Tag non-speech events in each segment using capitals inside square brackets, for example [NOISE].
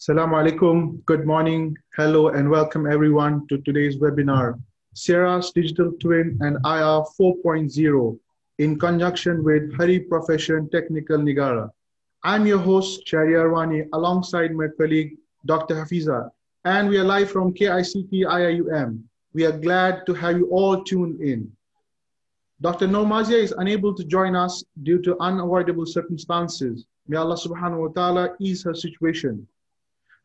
Assalamu alaikum. Good morning. Hello and welcome everyone to today's webinar, Sierra's Digital Twin and IR 4.0 in conjunction with Hari Profession Technical Nigara. I'm your host, Shari Arwani, alongside my colleague, Dr. Hafiza, and we are live from KICT IIUM. We are glad to have you all tuned in. Dr. Nomazia is unable to join us due to unavoidable circumstances. May Allah subhanahu wa ta'ala ease her situation.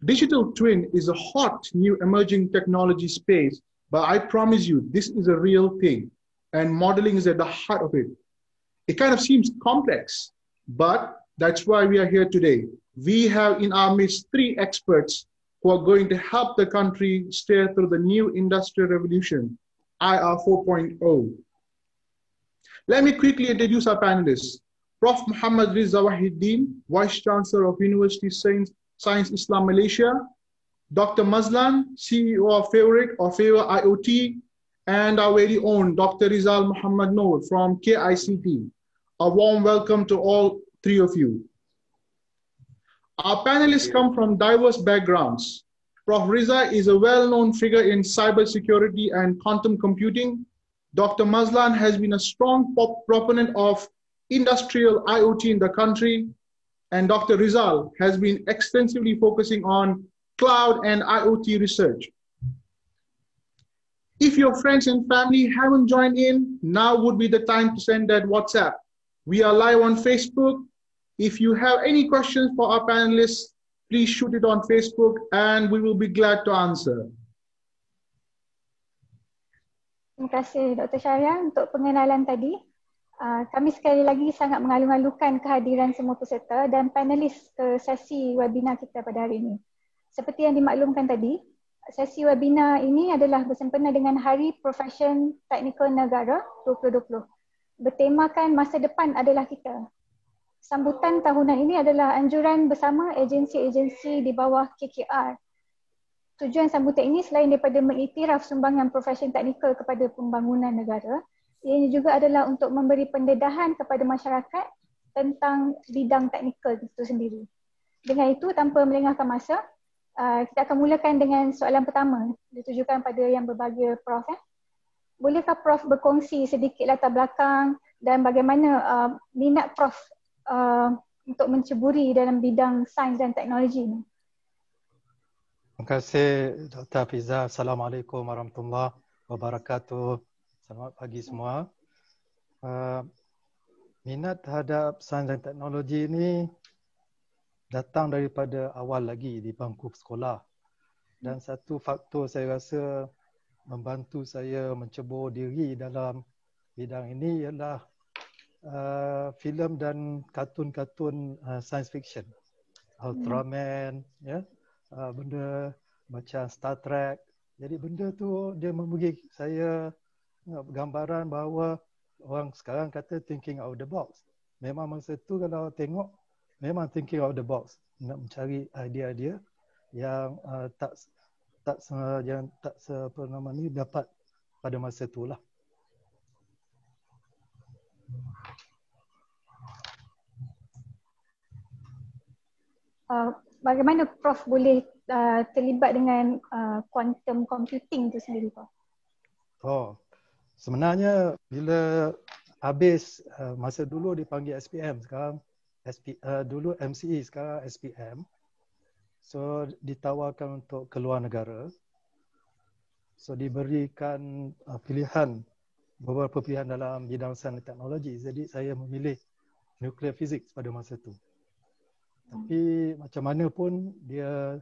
Digital twin is a hot new emerging technology space, but I promise you, this is a real thing and modeling is at the heart of it. It kind of seems complex, but that's why we are here today. We have in our midst three experts who are going to help the country steer through the new industrial revolution, IR 4.0. Let me quickly introduce our panelists. Prof. Muhammad Riza Vice Chancellor of University Science, Science Islam Malaysia, Dr. Mazlan, CEO of Favoriot or Favor IoT, and our very own Dr. Rizal Muhammad Noor from KICT. A warm welcome to all three of you. Our panelists come from diverse backgrounds. Prof. Riza is a well-known figure in cybersecurity and quantum computing, Dr. Mazlan has been a strong proponent of industrial IoT in the country, and Dr. Rizal has been extensively focusing on cloud and IoT research. If your friends and family haven't joined in, now would be the time to send that WhatsApp. We are live on Facebook. If you have any questions for our panelists, please shoot it on Facebook and we will be glad to answer. Terima kasih Dr. Syariah untuk pengenalan tadi. Uh, kami sekali lagi sangat mengalu-alukan kehadiran semua peserta dan panelis ke sesi webinar kita pada hari ini. Seperti yang dimaklumkan tadi, sesi webinar ini adalah bersempena dengan Hari Profession Teknikal Negara 2020. Bertemakan masa depan adalah kita. Sambutan tahunan ini adalah anjuran bersama agensi-agensi di bawah KKR tujuan sambutan ini selain daripada mengiktiraf sumbangan profesion teknikal kepada pembangunan negara, ianya juga adalah untuk memberi pendedahan kepada masyarakat tentang bidang teknikal itu sendiri. Dengan itu, tanpa melengahkan masa, uh, kita akan mulakan dengan soalan pertama ditujukan pada yang berbahagia Prof. Eh? Bolehkah Prof berkongsi sedikit latar belakang dan bagaimana uh, minat Prof uh, untuk menceburi dalam bidang sains dan teknologi ini? Terima kasih Dr. Hafiza. Assalamualaikum warahmatullahi wabarakatuh. Selamat pagi semua. Uh, minat terhadap sains dan teknologi ini datang daripada awal lagi di bangku sekolah. Dan satu faktor saya rasa membantu saya mencebur diri dalam bidang ini ialah uh, filem dan kartun-kartun uh, science fiction. Ultraman, ya. Yeah uh, benda macam Star Trek. Jadi benda tu dia memberi saya gambaran bahawa orang sekarang kata thinking out of the box. Memang masa tu kalau tengok memang thinking out of the box nak mencari idea-idea yang uh, tak tak uh, yang tak apa nama ni dapat pada masa itulah. Uh, bagaimana Prof boleh uh, terlibat dengan uh, quantum computing itu sendiri Prof? Oh, sebenarnya bila habis uh, masa dulu dipanggil SPM sekarang SP, uh, dulu MCE sekarang SPM. So ditawarkan untuk keluar negara. So diberikan uh, pilihan beberapa pilihan dalam bidang sains dan teknologi. Jadi saya memilih nuclear physics pada masa itu. Tapi macam mana pun dia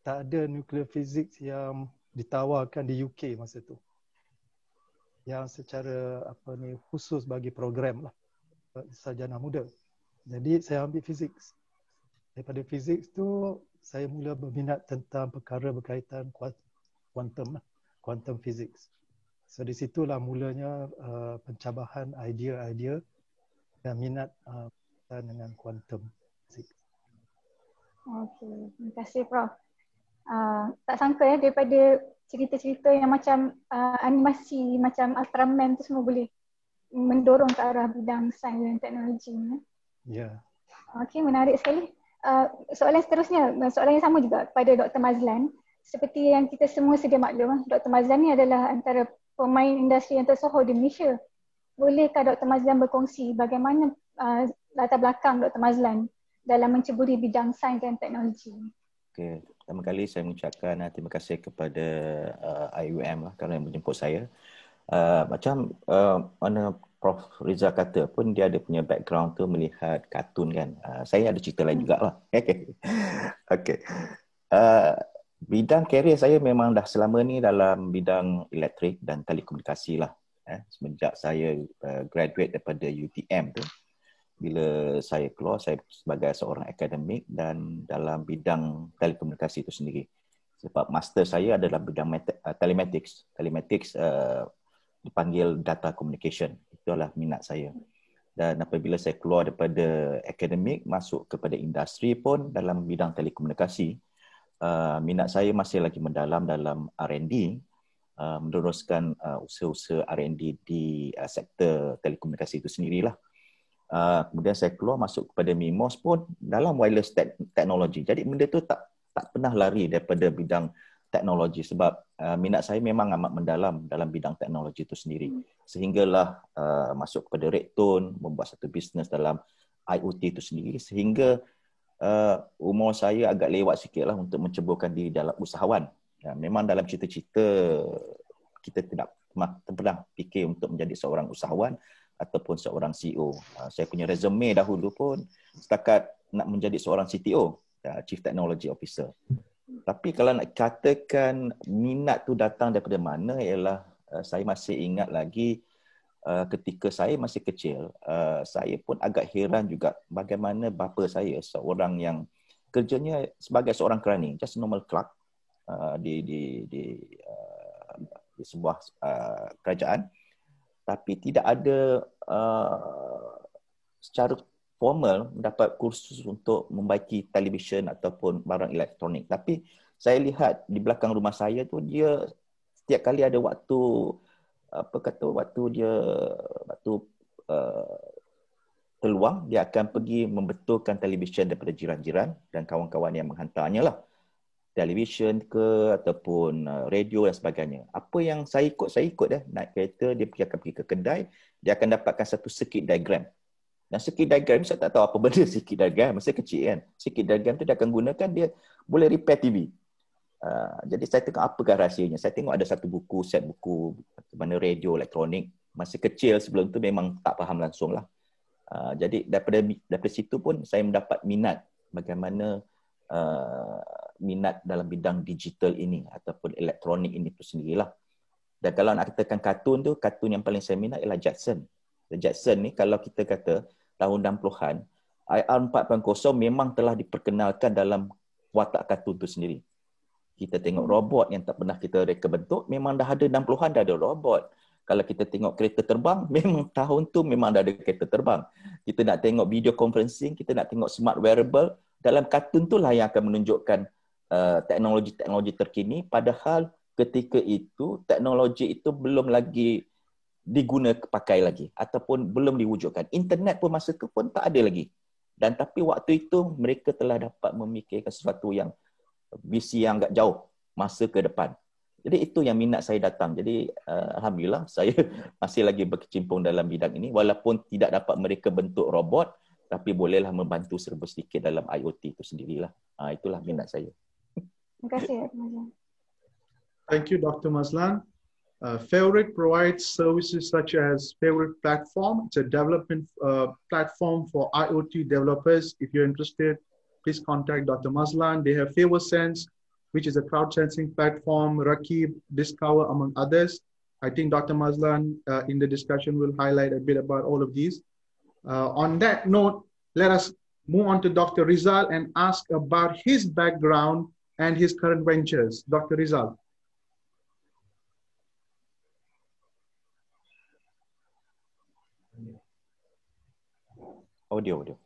tak ada nuclear physics yang ditawarkan di UK masa tu. Yang secara apa ni khusus bagi program lah sarjana muda. Jadi saya ambil physics. Daripada physics tu saya mula berminat tentang perkara berkaitan quantum lah, quantum physics. So di situlah mulanya uh, pencabahan idea-idea dan minat uh, dengan quantum physics. Okey, terima kasih Prof. Uh, tak sangka ya daripada cerita-cerita yang macam uh, animasi macam Ultraman tu semua boleh mendorong ke arah bidang sains dan teknologi. Ya. Yeah. Okey, menarik sekali. uh, soalan seterusnya, soalan yang sama juga kepada Dr. Mazlan. Seperti yang kita semua sedia maklum, Dr. Mazlan ni adalah antara pemain industri yang tersohor di Malaysia. Bolehkah Dr. Mazlan berkongsi bagaimana uh, latar belakang Dr. Mazlan dalam menceburi bidang sains dan teknologi? Okay. Pertama kali saya mengucapkan uh, terima kasih kepada uh, IUM lah kerana menjemput saya. Uh, macam uh, mana Prof Rizal kata pun dia ada punya background tu melihat kartun kan. Uh, saya ada cerita lain jugalah. [LAUGHS] okay. Uh, bidang karier saya memang dah selama ni dalam bidang elektrik dan telekomunikasi lah. Eh, semenjak saya uh, graduate daripada UTM tu. Bila saya keluar, saya sebagai seorang akademik dan dalam bidang telekomunikasi itu sendiri. Sebab master saya adalah bidang uh, telematics. Telematics uh, dipanggil data communication. Itulah minat saya. Dan apabila saya keluar daripada akademik, masuk kepada industri pun dalam bidang telekomunikasi, uh, minat saya masih lagi mendalam dalam R&D, uh, meneruskan uh, usaha-usaha R&D di uh, sektor telekomunikasi itu sendirilah. Uh, kemudian saya keluar masuk kepada MIMOS pun dalam wireless te- teknologi. Jadi benda tu tak tak pernah lari daripada bidang teknologi sebab uh, minat saya memang amat mendalam dalam bidang teknologi itu sendiri. Sehinggalah uh, masuk kepada Redtone, membuat satu bisnes dalam IoT itu sendiri sehingga uh, umur saya agak lewat sikit lah untuk menceburkan diri dalam usahawan. Ya, memang dalam cita-cita kita tidak pernah fikir untuk menjadi seorang usahawan ataupun seorang CEO. Uh, saya punya resume dahulu pun setakat nak menjadi seorang CTO, uh, Chief Technology Officer. Tapi kalau nak katakan minat tu datang daripada mana ialah uh, saya masih ingat lagi Uh, ketika saya masih kecil, uh, saya pun agak heran juga bagaimana bapa saya seorang yang kerjanya sebagai seorang kerani, just normal clerk uh, di di di, uh, di sebuah uh, kerajaan, tapi tidak ada uh, secara formal mendapat kursus untuk membaiki televisyen ataupun barang elektronik. Tapi saya lihat di belakang rumah saya tu dia setiap kali ada waktu apa kata waktu dia waktu uh, terluang dia akan pergi membetulkan televisyen daripada jiran-jiran dan kawan-kawan yang menghantarnya lah televisyen ke ataupun uh, radio dan sebagainya. Apa yang saya ikut, saya ikut dah. Naik kereta, dia pergi akan pergi ke kedai, dia akan dapatkan satu circuit diagram. Dan circuit diagram, saya tak tahu apa benda [LAUGHS] circuit diagram, masa kecil kan. Circuit diagram tu dia akan gunakan, dia boleh repair TV. Uh, jadi saya tengok apakah rahsianya. Saya tengok ada satu buku, set buku mana radio elektronik. Masa kecil sebelum tu memang tak faham langsung lah. Uh, jadi daripada daripada situ pun saya mendapat minat bagaimana uh, minat dalam bidang digital ini ataupun elektronik ini tu sendirilah. Dan kalau nak katakan kartun tu, kartun yang paling saya minat ialah Jackson. The Jackson ni kalau kita kata tahun 60-an, IR 4.0 memang telah diperkenalkan dalam watak kartun tu sendiri kita tengok robot yang tak pernah kita reka bentuk, memang dah ada 60-an dah ada robot. Kalau kita tengok kereta terbang, [LAUGHS] memang tahun tu memang dah ada kereta terbang. Kita nak tengok video conferencing, kita nak tengok smart wearable, dalam kartun tu lah yang akan menunjukkan uh, teknologi-teknologi terkini padahal ketika itu teknologi itu belum lagi diguna pakai lagi ataupun belum diwujudkan. Internet pun masa tu pun tak ada lagi. Dan tapi waktu itu mereka telah dapat memikirkan sesuatu yang visi yang agak jauh masa ke depan. Jadi itu yang minat saya datang. Jadi uh, alhamdulillah saya [LAUGHS] masih lagi berkecimpung dalam bidang ini walaupun tidak dapat mereka bentuk robot tapi bolehlah membantu serba sedikit dalam IoT itu sendirilah. Uh, itulah minat saya. Thank you Dr. Mazlan. Uh, Favoriot provides services such as Favoriot Platform. It's a development uh, platform for IoT developers. If you're interested, please contact Dr. Mazlan. They have Favor Sense, which is a crowd sensing platform, Rakib, Discover, among others. I think Dr. Mazlan uh, in the discussion will highlight a bit about all of these. Uh, on that note, let us move on to Dr. Rizal and ask about his background and his current ventures. Dr. Rizal. Audio, audio.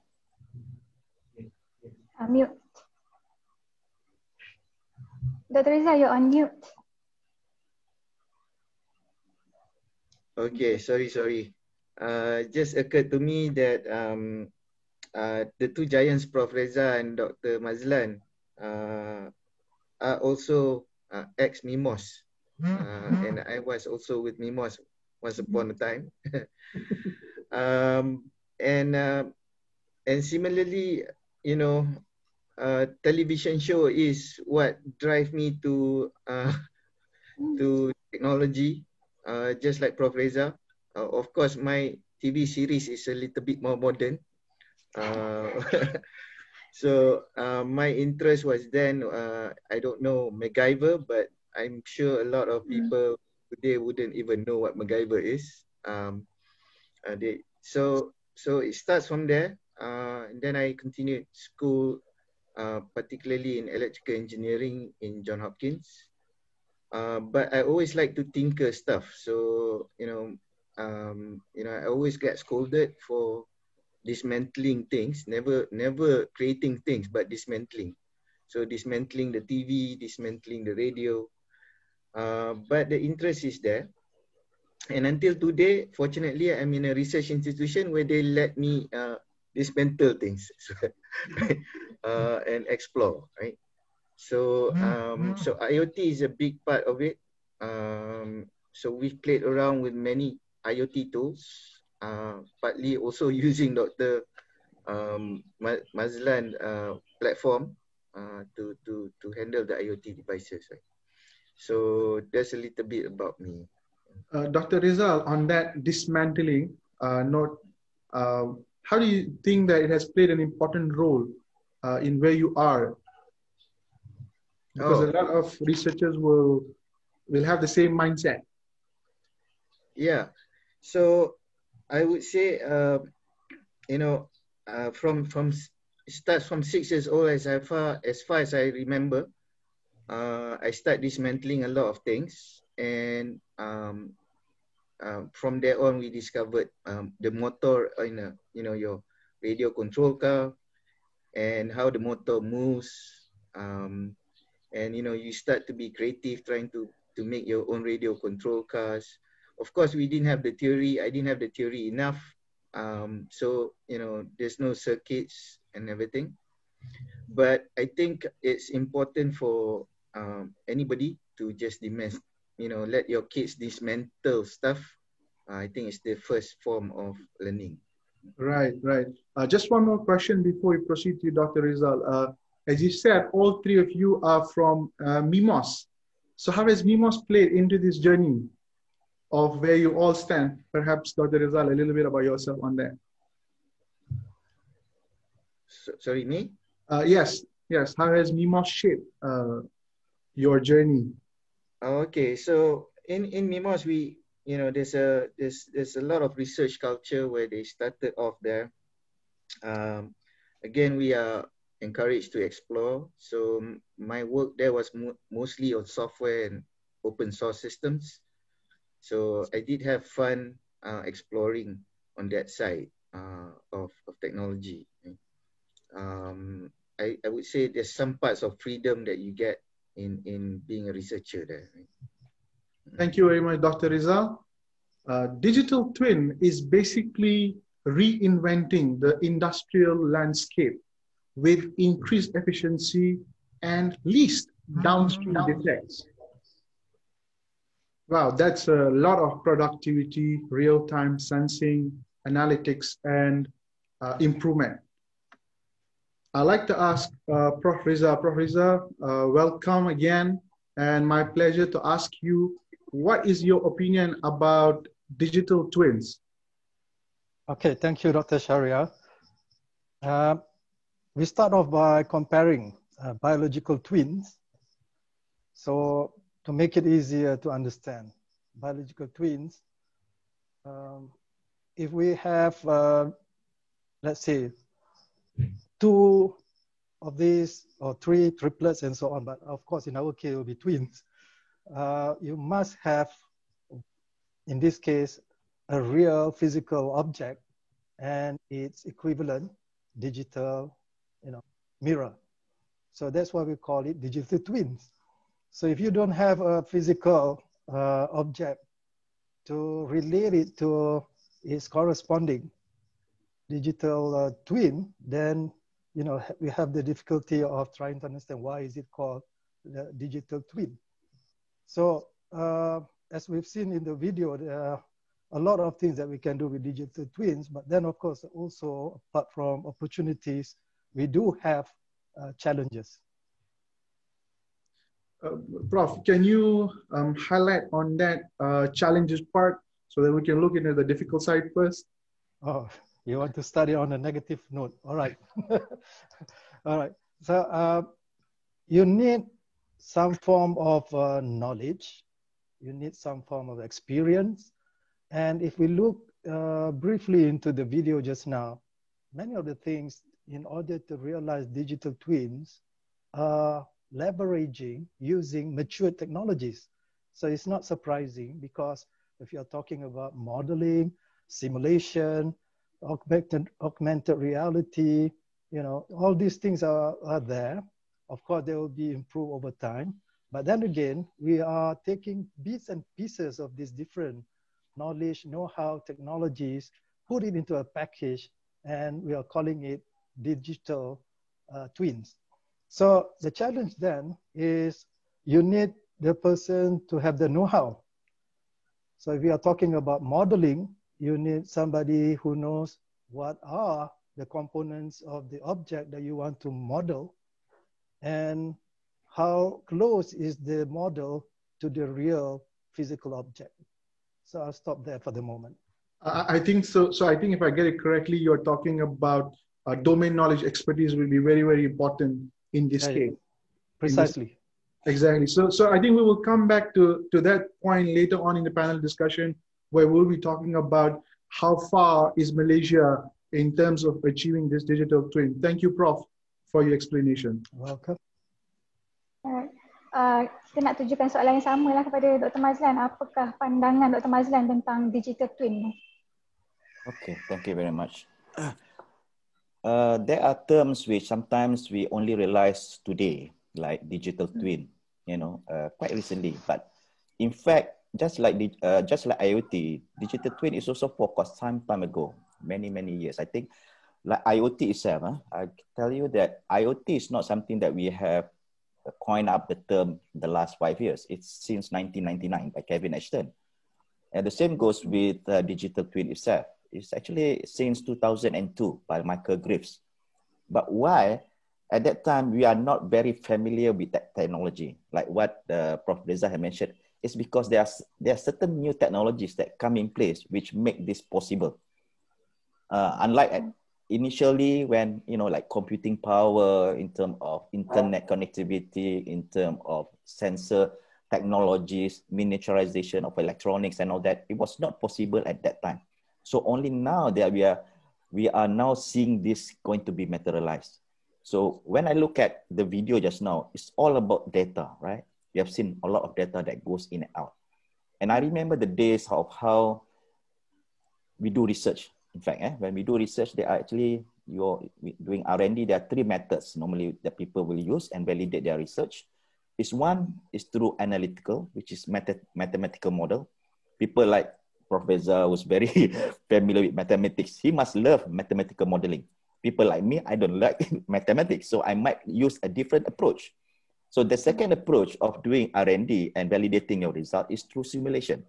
Uh, mute. Dr. Rizal, you're on mute. Okay, sorry, sorry. Uh, just occurred to me that um, uh, the two giants, Prof. Reza and Dr. Mazlan, uh, are also uh, ex-MIMOS. Uh, and I was also with MIMOS once upon a time. [LAUGHS] um, and uh, and similarly, you know, uh, television show is what drive me to uh, to technology. Uh, just like Prof. Reza, uh, of course, my TV series is a little bit more modern. Uh, [LAUGHS] so uh, my interest was then, uh, I don't know MacGyver, but I'm sure a lot of mm. people today wouldn't even know what MacGyver is. Um, uh, they, so so it starts from there. Uh, and then I continued school, uh, particularly in electrical engineering in John Hopkins. Uh, but I always like to tinker stuff. So you know, um, you know, I always get scolded for dismantling things, never never creating things, but dismantling. So dismantling the TV, dismantling the radio. Uh, but the interest is there. And until today, fortunately, I'm in a research institution where they let me uh, dismantle things [LAUGHS] uh, and explore, right? So, um, so IoT is a big part of it. Um, so we've played around with many IoT tools, uh, partly also [LAUGHS] using Dr. Um, Mazlan uh, platform uh, to, to, to handle the IoT devices. Right? So that's a little bit about me. Uh, Dr. Rizal, on that dismantling uh, note, uh, how do you think that it has played an important role uh, in where you are? Because oh. a lot of researchers will will have the same mindset. Yeah, so I would say, uh, you know, uh, from from starts from six years old as far as far as I remember, uh, I start dismantling a lot of things, and um, uh, from there on, we discovered um, the motor in a you know your radio control car, and how the motor moves, um, and you know you start to be creative, trying to to make your own radio control cars. Of course, we didn't have the theory. I didn't have the theory enough, um, so you know there's no circuits and everything. But I think it's important for um, anybody to just dismantle, you know, let your kids dismantle stuff. Uh, I think it's the first form of learning. Right, right. Uh, just one more question before we proceed to Dr. Rizal. Uh, as you said, all three of you are from uh, MIMOS. So how has MIMOS played into this journey of where you all stand? Perhaps Dr. Rizal, a little bit about yourself on that. So, sorry, me? Uh, yes, yes. How has MIMOS shaped uh, your journey? Okay, so in in Mimos, we you know there's a there's there's a lot of research culture where they started off there. Um, again, we are encouraged to explore. So my work there was mo mostly on software and open source systems. So I did have fun uh, exploring on that side uh, of, of technology. Um, I, I would say there's some parts of freedom that you get in, in being a researcher there. Thank you very much, Dr. Rizal. Uh, digital twin is basically reinventing the industrial landscape with increased efficiency and least downstream defects. Wow, that's a lot of productivity, real-time sensing, analytics, and uh, improvement. I'd like to ask uh, Prof. Riza. Prof. Riza, uh, welcome again. And my pleasure to ask you, what is your opinion about digital twins? Okay, thank you, Dr. Sharia. Uh, we start off by comparing uh, biological twins. So to make it easier to understand, biological twins, um, if we have, uh, let's say, two of these or three triplets and so on. But of course, in our case, it will be twins. Uh, you must have, in this case, a real physical object and its equivalent digital, you know, mirror. So that's why we call it digital twins. So if you don't have a physical uh, object to relate it to its corresponding digital uh, twin, then you know we have the difficulty of trying to understand why is it called the digital twin. So uh, as we've seen in the video, there are a lot of things that we can do with digital twins, but then of course also apart from opportunities, we do have uh, challenges. Uh, Prof, can you um, highlight on that uh, challenges part so that we can look into the difficult side first? Oh, you want to study on a negative note. All right. [LAUGHS] All right. So uh, you need some form of uh, knowledge. You need some form of experience. And if we look uh, briefly into the video just now, many of the things in order to realize digital twins are leveraging using mature technologies. So it's not surprising because if you're talking about modeling, simulation, augmented, augmented reality, you know, all these things are, are there. Of course, they will be improved over time. But then again, we are taking bits and pieces of these different knowledge, know-how, technologies, put it into a package, and we are calling it digital uh, twins. So the challenge then is you need the person to have the know-how. So if we are talking about modeling, you need somebody who knows what are the components of the object that you want to model and how close is the model to the real physical object. So I'll stop there for the moment. I think so. So I think if I get it correctly, you're talking about uh, domain knowledge expertise will be very, very important in this yeah, case. Precisely. This, exactly. So, so I think we will come back to, to that point later on in the panel discussion where we'll be talking about how far is Malaysia in terms of achieving this digital twin. Thank you, Prof, for your explanation. Welcome. Uh, kita nak tujukan soalan yang sama lah kepada Dr. Mazlan. Apakah pandangan Dr. Mazlan tentang digital twin ni? Okay, thank you very much. Uh, there are terms which sometimes we only realize today, like digital twin, you know, uh, quite recently. But in fact, just like the, uh, just like IoT, digital twin is also focused some time ago, many many years. I think, like IoT itself, huh? I tell you that IoT is not something that we have coined up the term the last five years. It's since 1999 by Kevin Ashton, and the same goes with uh, digital twin itself. It's actually since 2002 by Michael Grieves. But why? At that time, we are not very familiar with that technology, like what uh, Prof. Reza had mentioned is because there are, there are certain new technologies that come in place which make this possible. Uh, unlike initially when, you know, like computing power in terms of internet connectivity, in terms of sensor technologies, miniaturization of electronics and all that, it was not possible at that time. So only now that we are, we are now seeing this going to be materialized. So when I look at the video just now, it's all about data, right? we have seen a lot of data that goes in and out. And I remember the days of how we do research. In fact, eh, when we do research, there are actually you're doing R&D. There are three methods normally that people will use and validate their research. Is one is through analytical, which is math- mathematical model. People like Professor was very [LAUGHS] familiar with mathematics. He must love mathematical modeling. People like me, I don't like [LAUGHS] mathematics, so I might use a different approach. So the second approach of doing R&D and validating your result is through simulation.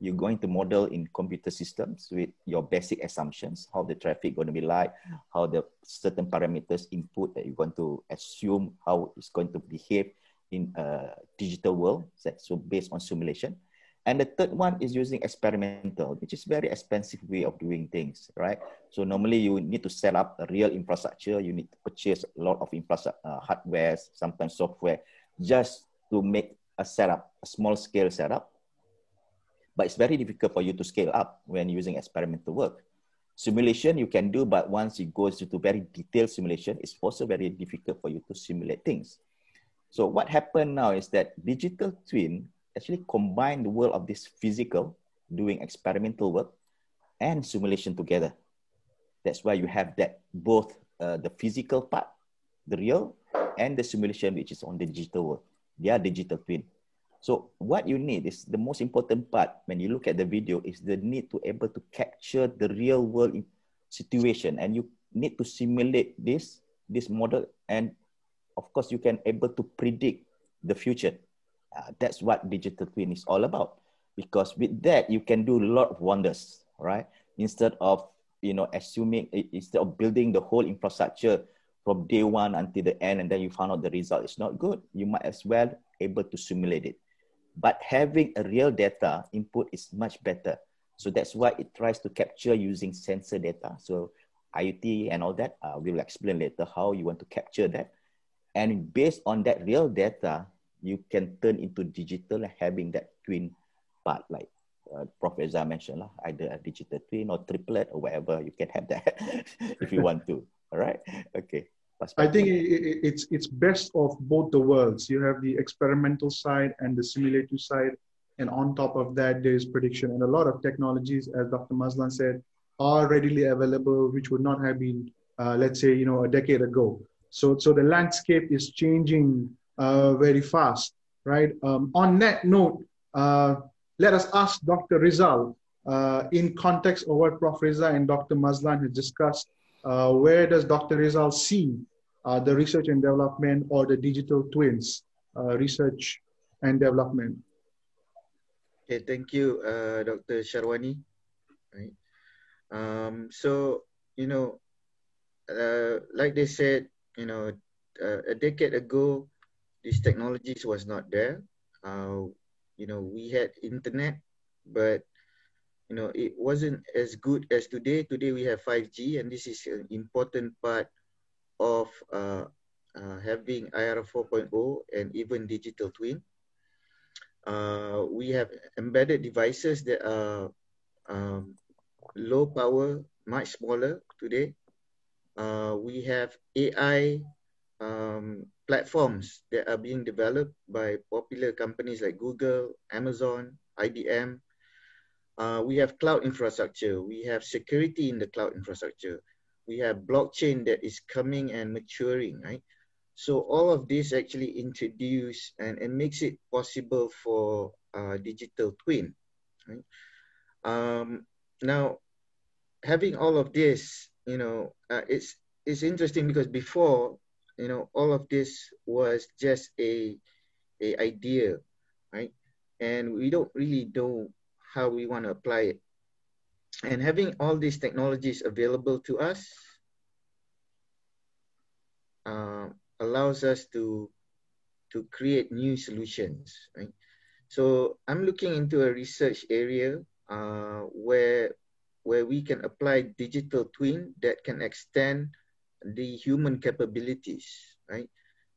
You're going to model in computer systems with your basic assumptions, how the traffic going to be like, how the certain parameters input that you're going to assume how it's going to behave in a digital world. So based on simulation. And the third one is using experimental, which is very expensive way of doing things, right? So normally you need to set up a real infrastructure. You need to purchase a lot of infrastructure, uh, hardware, sometimes software, just to make a setup, a small scale setup. But it's very difficult for you to scale up when using experimental work. Simulation you can do, but once it goes into very detailed simulation, it's also very difficult for you to simulate things. So what happened now is that digital twin actually combine the world of this physical, doing experimental work, and simulation together. That's why you have that both uh, the physical part, the real, and the simulation, which is on the digital world. They are digital twin. So what you need is the most important part when you look at the video is the need to able to capture the real world situation and you need to simulate this this model and of course you can able to predict the future uh, that's what digital twin is all about. Because with that you can do a lot of wonders right? Instead of you know assuming instead of building the whole infrastructure from day one until the end and then you found out the result is not good you might as well able to simulate it. But having a real data input is much better. So that's why it tries to capture using sensor data. So iot and all that uh, we'll explain later how you want to capture that. And based on that real data you can turn into digital having that twin part like uh, Prof. Reza mentioned, lah, either a digital twin or triplet or whatever, you can have that [LAUGHS] if you want to. All right. Okay. I think it's it's best of both the worlds. You have the experimental side and the simulative side, and on top of that, there is prediction. And a lot of technologies, as Dr. Mazlan said, are readily available, which would not have been, uh, let's say, you know, a decade ago. So so the landscape is changing uh, very fast, right? Um, on that note, uh, let us ask Dr. Rizal, uh, in context of what Prof. Rizal and Dr. Mazlan has discussed, uh, where does Dr. Rizal see uh, the research and development or the digital twins uh, research and development? Okay, thank you, uh, Dr. Sharwani. Right. Um, so, you know, uh, like they said, you know, a decade ago, these technologies was not there. Uh, you know we had internet but you know it wasn't as good as today. Today we have 5g and this is an important part of uh, uh, having IR 4.0 and even digital twin. Uh, we have embedded devices that are um, low power much smaller today. Uh, we have AI um, platforms that are being developed by popular companies like Google, Amazon, IBM. Uh, we have cloud infrastructure. We have security in the cloud infrastructure. We have blockchain that is coming and maturing, right? So all of this actually introduce and, and makes it possible for uh, digital twin. Right? Um, now, having all of this, you know, uh, it's it's interesting because before you know, all of this was just a, a idea, right? And we don't really know how we want to apply it. And having all these technologies available to us uh, allows us to to create new solutions, right? So I'm looking into a research area uh, where where we can apply digital twin that can extend the human capabilities, right?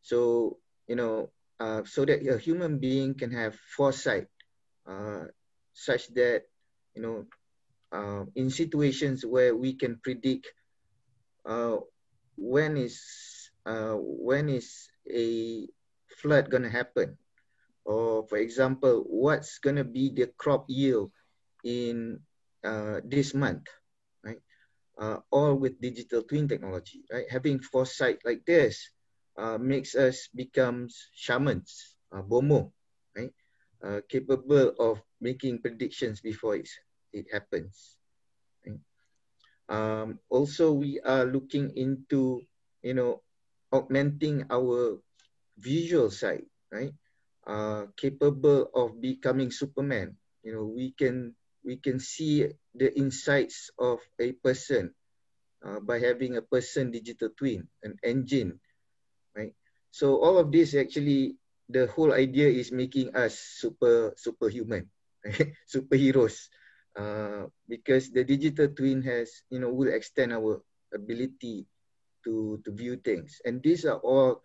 So, you know, uh, so that a human being can have foresight uh, such that, you know, uh, in situations where we can predict uh, when is uh, when is a flood going to happen or for example what's going to be the crop yield in uh, this month uh, all with digital twin technology, right? Having foresight like this uh, makes us becomes shamans, uh, bomoh, right? Uh, capable of making predictions before it, it happens. Um, also, we are looking into, you know, augmenting our visual side, right? Uh, capable of becoming Superman. You know, we can we can see the insights of a person uh, by having a person digital twin, an engine, right? So all of this actually, the whole idea is making us super superhuman, right? [LAUGHS] superheroes, uh, because the digital twin has, you know, will extend our ability to to view things, and these are all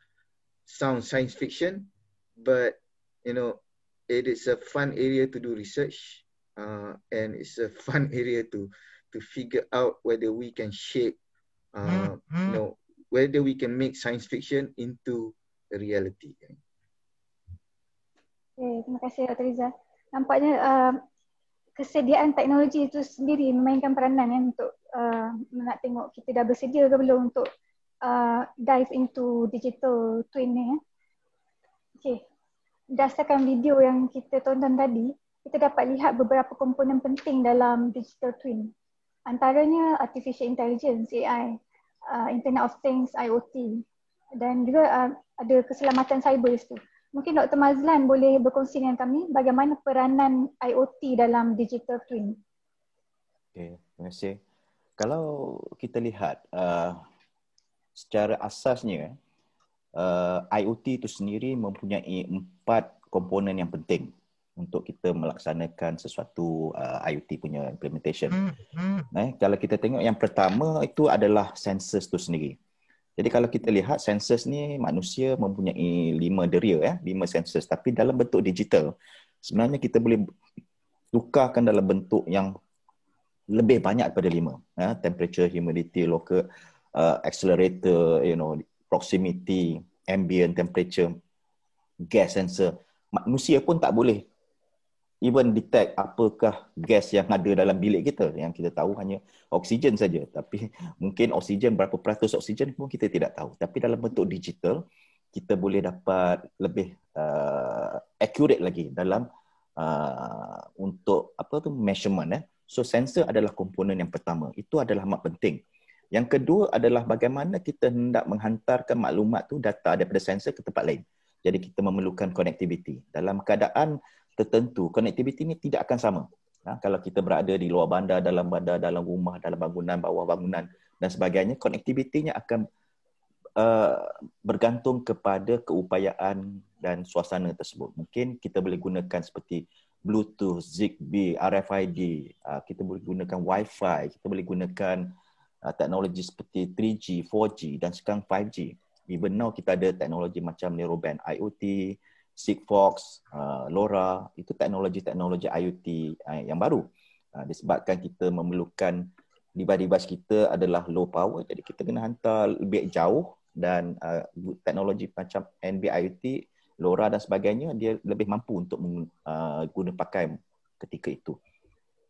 sound science fiction, but you know, it is a fun area to do research uh, and it's a fun [LAUGHS] area to to figure out whether we can shape, uh, mm-hmm. you know, whether we can make science fiction into a reality. Okay, terima kasih Dr. Riza. Nampaknya uh, kesediaan teknologi itu sendiri memainkan peranan ya, untuk uh, nak tengok kita dah bersedia ke belum untuk uh, dive into digital twin ni. Ya. Okay, berdasarkan video yang kita tonton tadi, kita dapat lihat beberapa komponen penting dalam digital twin. Antaranya artificial intelligence, AI, uh, Internet of Things, IoT dan juga uh, ada keselamatan cyber itu. Mungkin Dr. Mazlan boleh berkongsi dengan kami bagaimana peranan IoT dalam digital twin. Okay, terima kasih. Kalau kita lihat uh, secara asasnya uh, IoT itu sendiri mempunyai empat komponen yang penting untuk kita melaksanakan sesuatu uh, IoT punya implementation. Hmm, hmm. Eh, kalau kita tengok yang pertama itu adalah sensors itu sendiri. Jadi kalau kita lihat sensors ni manusia mempunyai lima deria ya, lima sensors tapi dalam bentuk digital. Sebenarnya kita boleh tukarkan dalam bentuk yang lebih banyak daripada lima. Ya, temperature, humidity, local uh, accelerator, you know, proximity, ambient temperature, gas sensor. Manusia pun tak boleh even detect apakah gas yang ada dalam bilik kita. Yang kita tahu hanya oksigen saja. Tapi mungkin oksigen berapa peratus oksigen pun kita tidak tahu. Tapi dalam bentuk digital kita boleh dapat lebih uh, accurate lagi dalam uh, untuk apa tu measurement eh. So sensor adalah komponen yang pertama. Itu adalah amat penting. Yang kedua adalah bagaimana kita hendak menghantarkan maklumat tu data daripada sensor ke tempat lain. Jadi kita memerlukan connectivity. Dalam keadaan tertentu, connectivity ini tidak akan sama. Ha, kalau kita berada di luar bandar, dalam bandar, dalam rumah, dalam bangunan, bawah bangunan dan sebagainya, connectivity-nya akan uh, bergantung kepada keupayaan dan suasana tersebut. Mungkin kita boleh gunakan seperti Bluetooth, Zigbee, RFID, uh, kita boleh gunakan Wi-Fi, kita boleh gunakan uh, teknologi seperti 3G, 4G dan sekarang 5G. Even now kita ada teknologi macam Narrowband IoT, Sigfox, uh, LoRa, itu teknologi-teknologi IoT uh, yang baru. Uh, disebabkan kita memerlukan device-device kita adalah low power, jadi kita kena hantar lebih jauh dan uh, teknologi macam NB IoT, LoRa dan sebagainya, dia lebih mampu untuk uh, guna pakai ketika itu.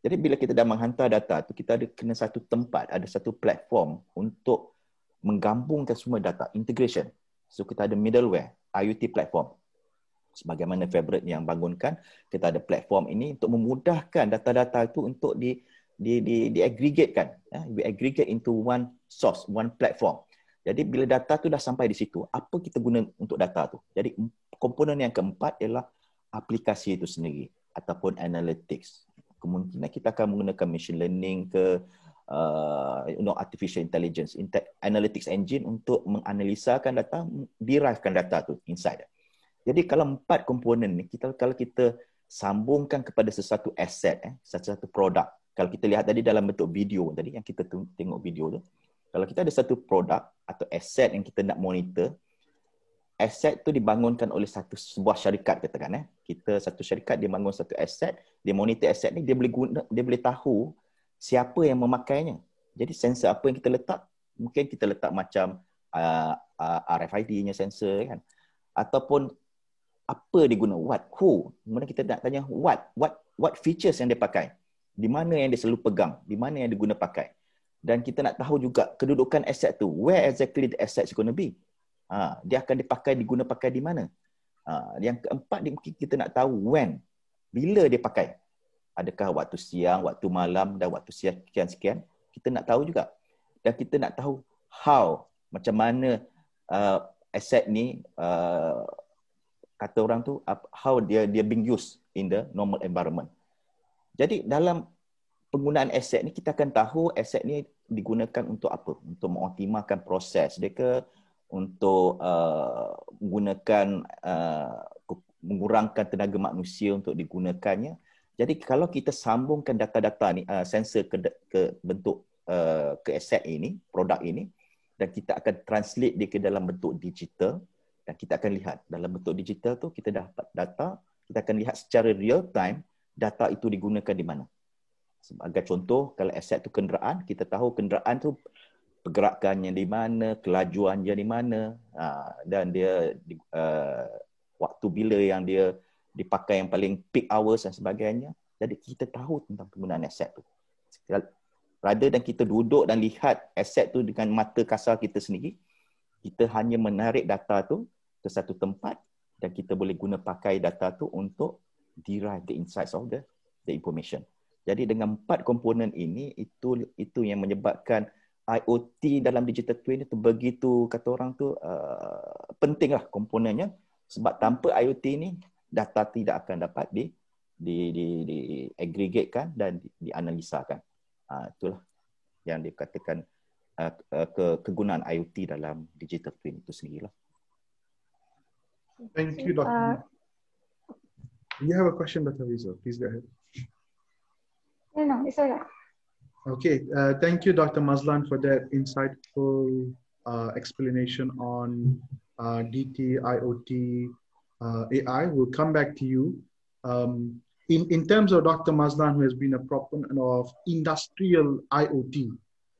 Jadi bila kita dah menghantar data tu kita ada kena satu tempat, ada satu platform untuk menggabungkan semua data, integration. So kita ada middleware, IoT platform sebagaimana Fabric yang bangunkan kita ada platform ini untuk memudahkan data-data itu untuk di di di di aggregatekan ya. We aggregate into one source one platform. Jadi bila data tu dah sampai di situ apa kita guna untuk data tu? Jadi komponen yang keempat ialah aplikasi itu sendiri ataupun analytics. Kemungkinan kita akan menggunakan machine learning ke uh, you know, artificial intelligence analytics engine untuk menganalisakan data derivekan data tu inside jadi kalau empat komponen ni kita kalau kita sambungkan kepada sesuatu aset eh sesuatu produk. Kalau kita lihat tadi dalam bentuk video tadi yang kita tengok video tu. Kalau kita ada satu produk atau aset yang kita nak monitor, aset tu dibangunkan oleh satu sebuah syarikat katakan eh. Kita satu syarikat dia bangun satu aset, dia monitor aset ni dia boleh guna dia boleh tahu siapa yang memakainya. Jadi sensor apa yang kita letak? Mungkin kita letak macam uh, uh, RFID-nya sensor kan. Ataupun apa dia guna? What? Who? Mana kita nak tanya what? What? What features yang dia pakai? Di mana yang dia selalu pegang? Di mana yang dia guna pakai? Dan kita nak tahu juga kedudukan aset tu. Where exactly the asset is going to be? Ha, dia akan dipakai diguna pakai di mana? Ha, yang keempat kita nak tahu when. Bila dia pakai? Adakah waktu siang waktu malam dan waktu sekian sekian? Kita nak tahu juga. Dan kita nak tahu how macam mana uh, aset ni uh, kata orang tu how dia dia being used in the normal environment. Jadi dalam penggunaan aset ni kita akan tahu aset ni digunakan untuk apa? Untuk mengoptimalkan proses dia ke untuk uh, menggunakan uh, mengurangkan tenaga manusia untuk digunakannya. Jadi kalau kita sambungkan data-data ni uh, sensor ke ke bentuk uh, ke aset ini, produk ini dan kita akan translate dia ke dalam bentuk digital dan kita akan lihat dalam bentuk digital tu kita dapat data kita akan lihat secara real time data itu digunakan di mana. Sebagai contoh kalau aset tu kenderaan kita tahu kenderaan tu pergerakannya di mana kelajuannya di mana ha, dan dia uh, waktu bila yang dia dipakai yang paling peak hours dan sebagainya. Jadi kita tahu tentang penggunaan aset tu. Rather dan kita duduk dan lihat aset tu dengan mata kasar kita sendiri kita hanya menarik data tu ke satu tempat dan kita boleh guna pakai data tu untuk derive the insights of the the information. Jadi dengan empat komponen ini itu itu yang menyebabkan IoT dalam digital twin itu begitu kata orang tu uh, pentinglah komponennya sebab tanpa IoT ni data tidak akan dapat di di di, di aggregatekan dan di, dianalisakan. Uh, itulah yang dikatakan uh, uh, ke kegunaan IoT dalam digital twin itu sendirilah. Thank you, Dr. Uh, you have a question, Dr. Rizal. Please go ahead. No, no, it's all right. Okay, uh, thank you, Dr. Mazlan, for that insightful uh, explanation on uh, DT, IoT, uh, AI. We'll come back to you. Um, in, in terms of Dr. Mazlan, who has been a proponent of industrial IoT,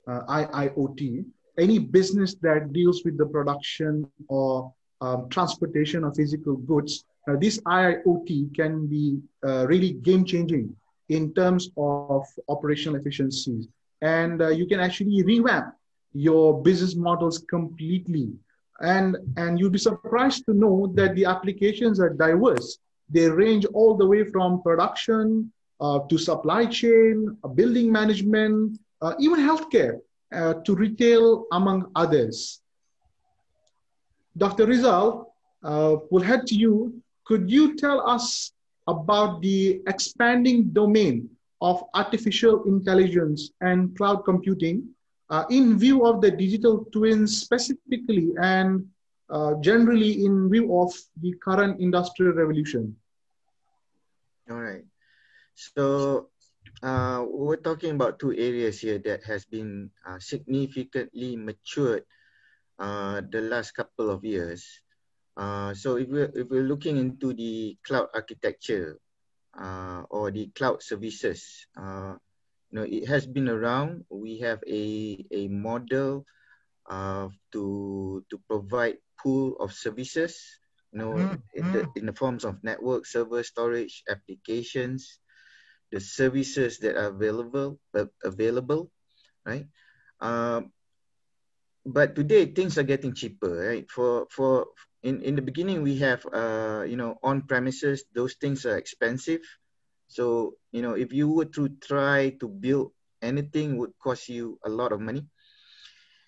uh, IIoT, any business that deals with the production or um, transportation of physical goods, uh, this IIoT can be really game changing in terms of operational efficiencies. And uh, you can actually revamp your business models completely. And, and you'll be surprised to know that the applications are diverse. They range all the way from production uh, to supply chain, uh, building management, uh, even healthcare, uh, to retail, among others. Dr. Rizal, uh, we'll head to you. Could you tell us about the expanding domain of artificial intelligence and cloud computing uh, in view of the digital twins specifically and uh, generally in view of the current industrial revolution? All right. So uh, we're talking about two areas here that has been uh, significantly matured uh, the last couple of years. Uh, so if we're, if we're looking into the cloud architecture uh, or the cloud services, uh, you know, it has been around. We have a, a model uh, to, to provide pool of services, you know, mm-hmm. in, the, in the forms of network, server, storage, applications, the services that are available, uh, available, right? Um, but today things are getting cheaper, right? For for in in the beginning we have uh you know on premises those things are expensive. So you know if you were to try to build anything would cost you a lot of money.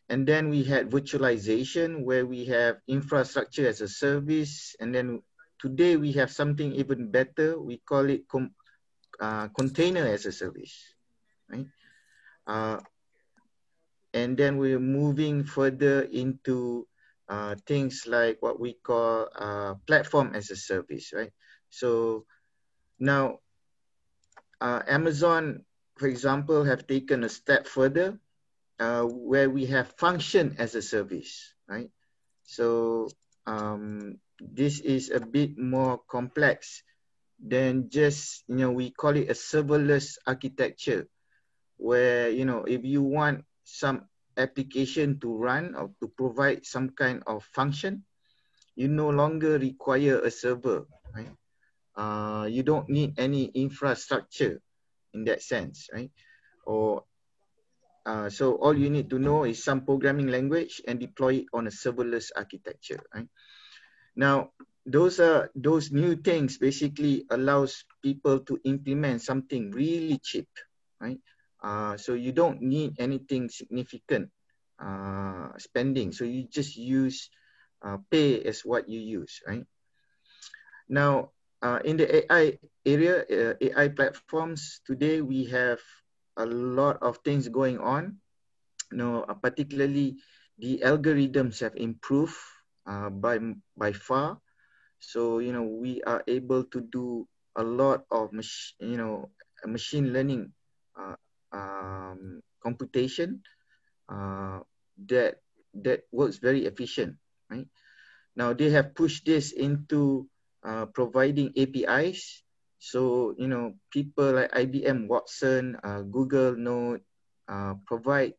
And then we had virtualization where we have infrastructure as a service. And then today we have something even better. We call it uh, container as a service right? Uh, and then we're moving further into uh, things like what we call uh, platform as a service, right? So now uh, Amazon, for example, have taken a step further uh, where we have function as a service, right? So um, this is a bit more complex than just, you know, we call it a serverless architecture where, you know, if you want some application to run or to provide some kind of function, you no longer require a server, right? Uh, you don't need any infrastructure in that sense, right? Or uh, so all you need to know is some programming language and deploy it on a serverless architecture, right? Now, those are those new things basically allows people to implement something really cheap, right? Uh, so you don't need anything significant uh, spending. So you just use uh, pay as what you use, right? Now, uh, in the AI area, uh, AI platforms, today we have a lot of things going on. You know, uh, particularly the algorithms have improved by, by far. So, you know, we are able to do a lot of, mach- you know, machine learning um, computation uh, that that works very efficient, right? Now they have pushed this into uh, providing APIs. So you know people like IBM Watson, uh, Google Node uh, provide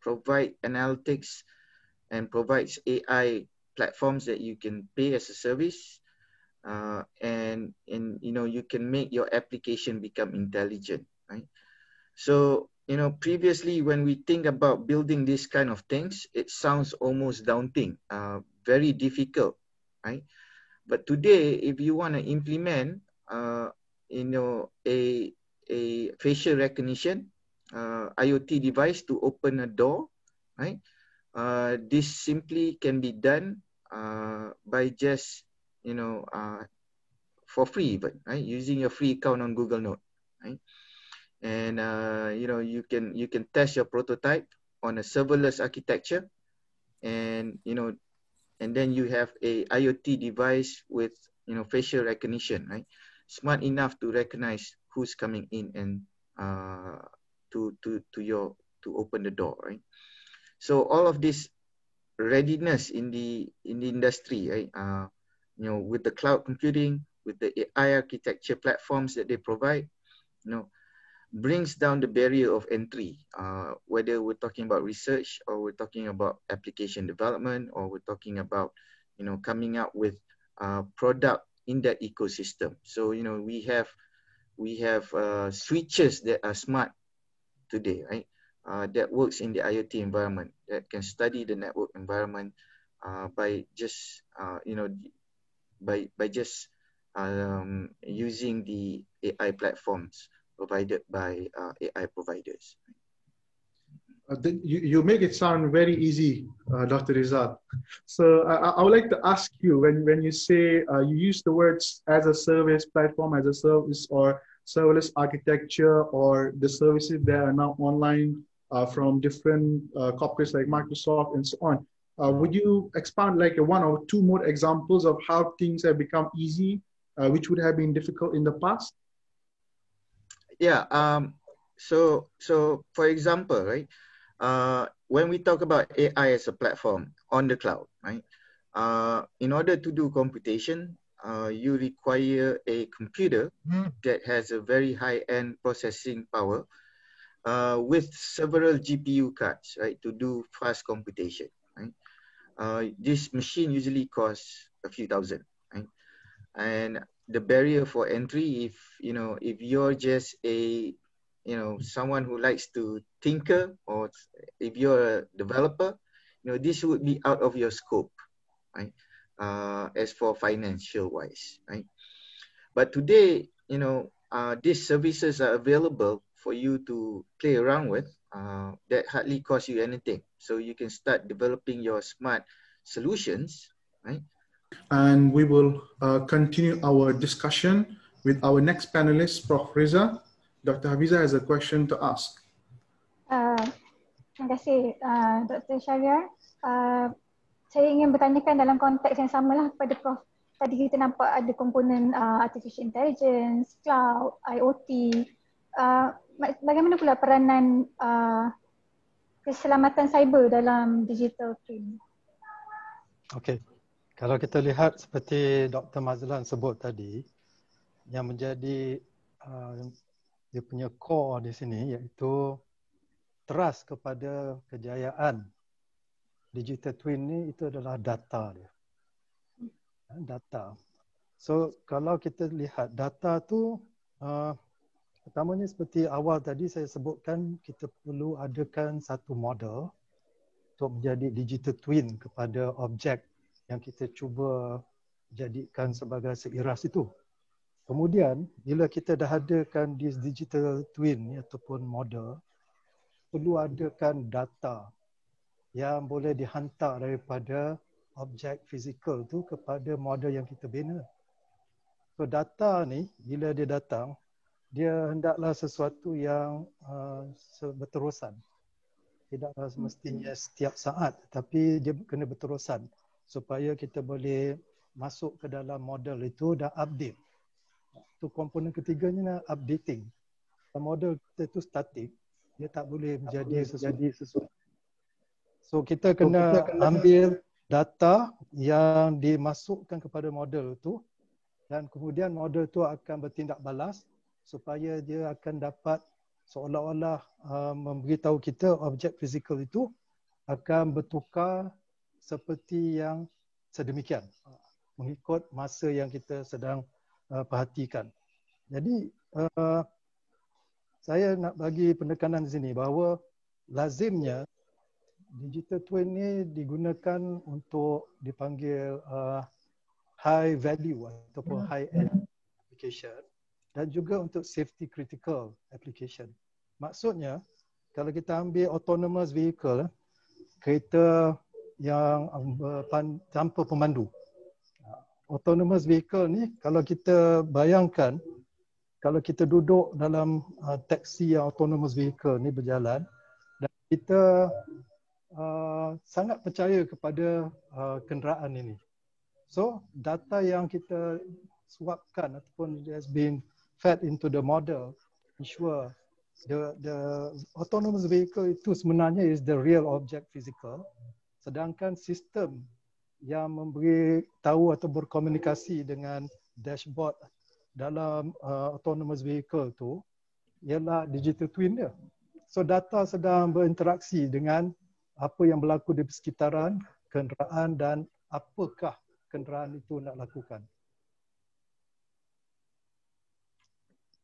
provide analytics and provides AI platforms that you can pay as a service, uh, and and you know you can make your application become intelligent, right? So, you know, previously when we think about building these kind of things, it sounds almost daunting, uh, very difficult, right? But today, if you want to implement, uh, you know, a a facial recognition uh, IoT device to open a door, right? Uh, this simply can be done uh, by just, you know, uh, for free, but right, using your free account on Google Note, right? And uh, you know, you can you can test your prototype on a serverless architecture, and you know, and then you have a IoT device with you know facial recognition, right? Smart enough to recognize who's coming in and uh, to to to your to open the door, right? So all of this readiness in the in the industry, right? Uh, you know, with the cloud computing, with the AI architecture platforms that they provide, you know, brings down the barrier of entry. Uh, whether we're talking about research or we're talking about application development or we're talking about, you know, coming out with uh, product in that ecosystem. So you know, we have we have uh, switches that are smart today, right? Uh, that works in the IoT environment that can study the network environment uh, by just you know by by just um, using the AI platforms provided by uh, AI providers. Uh, you, you make it sound very easy, uh, Dr. Rizal. So I, I would like to ask you when, when you say uh, you use the words as a service platform, as a service, or serverless architecture, or the services that are now online uh, from different uh, corporates like Microsoft and so on. Would you expand like one or two more examples of how things have become easy, which would have been difficult in the past? Yeah. Um, so so for example, right? uh, when we talk about AI as a platform on the cloud, right? Uh, in order to do computation, uh, you require a computer that has a very high-end processing power uh, with several GPU cards, right, to do fast computation, right? Uh, this machine usually costs a few thousand, right? And the barrier for entry, if you know, if you're just a you know someone who likes to tinker or if you're a developer you know this would be out of your scope right? Uh, as for financial wise right? But today you know uh, these services are available for you to play around with uh, that hardly cost you anything. So you can start developing your smart solutions right and we will uh, continue our discussion with our next panelist prof Reza Dr. Hafiza has a question to ask. Uh, terima kasih uh, Dr. Syariah. Uh, saya ingin bertanyakan dalam konteks yang samalah kepada Prof. Tadi kita nampak ada komponen uh, artificial intelligence, cloud, IoT. Uh, bagaimana pula peranan uh, keselamatan cyber dalam digital twin? Okey. Kalau kita lihat seperti Dr. Mazlan sebut tadi, yang menjadi uh, dia punya core di sini iaitu trust kepada kejayaan digital twin ni itu adalah data dia. Ha, data. So kalau kita lihat data tu uh, pertamanya seperti awal tadi saya sebutkan kita perlu adakan satu model untuk menjadi digital twin kepada objek yang kita cuba jadikan sebagai seiras itu. Kemudian bila kita dah adakan this digital twin ataupun model perlu adakan data yang boleh dihantar daripada objek fizikal tu kepada model yang kita bina. So data ni bila dia datang dia hendaklah sesuatu yang uh, berterusan. Tidaklah semestinya setiap saat tapi dia kena berterusan supaya kita boleh masuk ke dalam model itu dan update tu komponen ketiganya nak updating. Model kita tu static, dia tak boleh menjadi sesuatu. So kita kena, so, kita kena ambil data yang dimasukkan kepada model tu dan kemudian model tu akan bertindak balas supaya dia akan dapat seolah-olah uh, memberitahu kita objek fizikal itu akan bertukar seperti yang sedemikian mengikut masa yang kita sedang uh, perhatikan. Jadi uh, saya nak bagi penekanan di sini bahawa lazimnya digital twin ni digunakan untuk dipanggil uh, high value ataupun hmm. high end application dan juga untuk safety critical application. Maksudnya, kalau kita ambil autonomous vehicle, kereta yang tanpa pemandu. Autonomous vehicle ni, kalau kita bayangkan, kalau kita duduk dalam uh, taksi yang autonomous vehicle ni berjalan, dan kita uh, sangat percaya kepada uh, kenderaan ini. So, data yang kita suapkan ataupun has been fed into the model ensure the the autonomous vehicle itu sebenarnya is the real object physical sedangkan sistem yang memberi tahu atau berkomunikasi dengan dashboard dalam uh, autonomous vehicle tu ialah digital twin dia. So data sedang berinteraksi dengan apa yang berlaku di sekitaran kenderaan dan apakah kenderaan itu nak lakukan.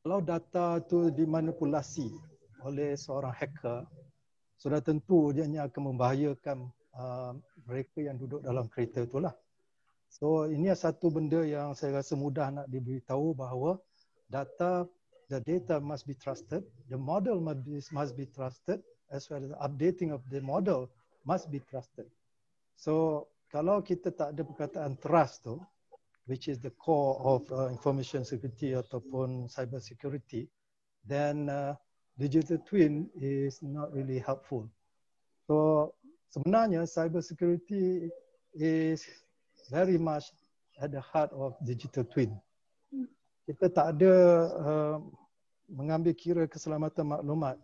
kalau data itu dimanipulasi oleh seorang hacker, sudah tentu dia akan membahayakan uh, mereka yang duduk dalam kereta itulah. So ini satu benda yang saya rasa mudah nak diberitahu bahawa data, the data must be trusted, the model must be, must be trusted as well as updating of the model must be trusted. So kalau kita tak ada perkataan trust tu, which is the core of uh, information security ataupun cyber security, then uh, digital twin is not really helpful. So sebenarnya cyber security is very much at the heart of digital twin. Kita tak ada uh, mengambil kira keselamatan maklumat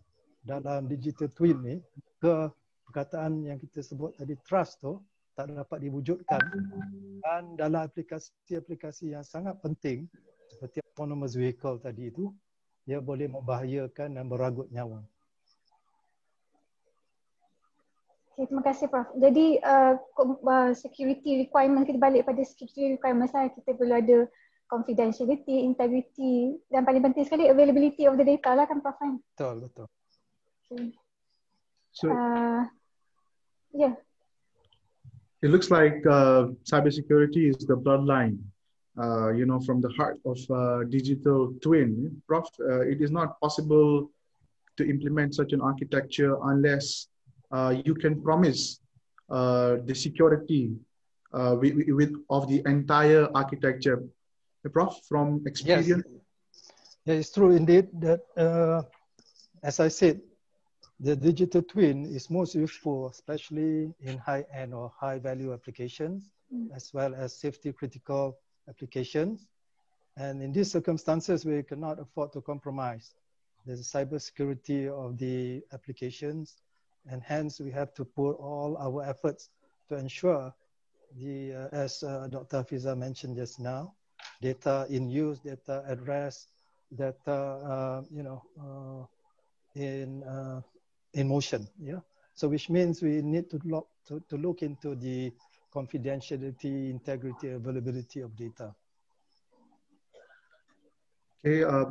dalam digital twin ni ke perkataan yang kita sebut tadi trust tu tak dapat diwujudkan dan dalam aplikasi-aplikasi yang sangat penting seperti autonomous vehicle tadi itu ia boleh membahayakan dan beragut nyawa. Okay, terima kasih Prof. Jadi uh, uh, security requirement kita balik pada security requirement saya kita perlu ada confidentiality, integrity dan paling penting sekali availability of the data lah kan Prof. Betul, betul. Okay. So, uh, yeah it looks like uh, cybersecurity is the bloodline, uh, you know, from the heart of uh, digital twin. Prof, uh, it is not possible to implement such an architecture unless you can promise uh, the security with, with, of the entire architecture. Prof, from experience. Yes, yeah, it's true indeed that, as I said, the digital twin is most useful, especially in high-end or high-value applications, mm. as well as safety-critical applications. And in these circumstances, we cannot afford to compromise the cybersecurity of the applications, and hence we have to put all our efforts to ensure the, uh, as uh, Dr. Fiza mentioned just now, data in use, data at rest, data, uh, you know, uh, in uh, in motion. Yeah. So which means we need to look to, to look into the confidentiality, integrity, availability of data. Okay, uh,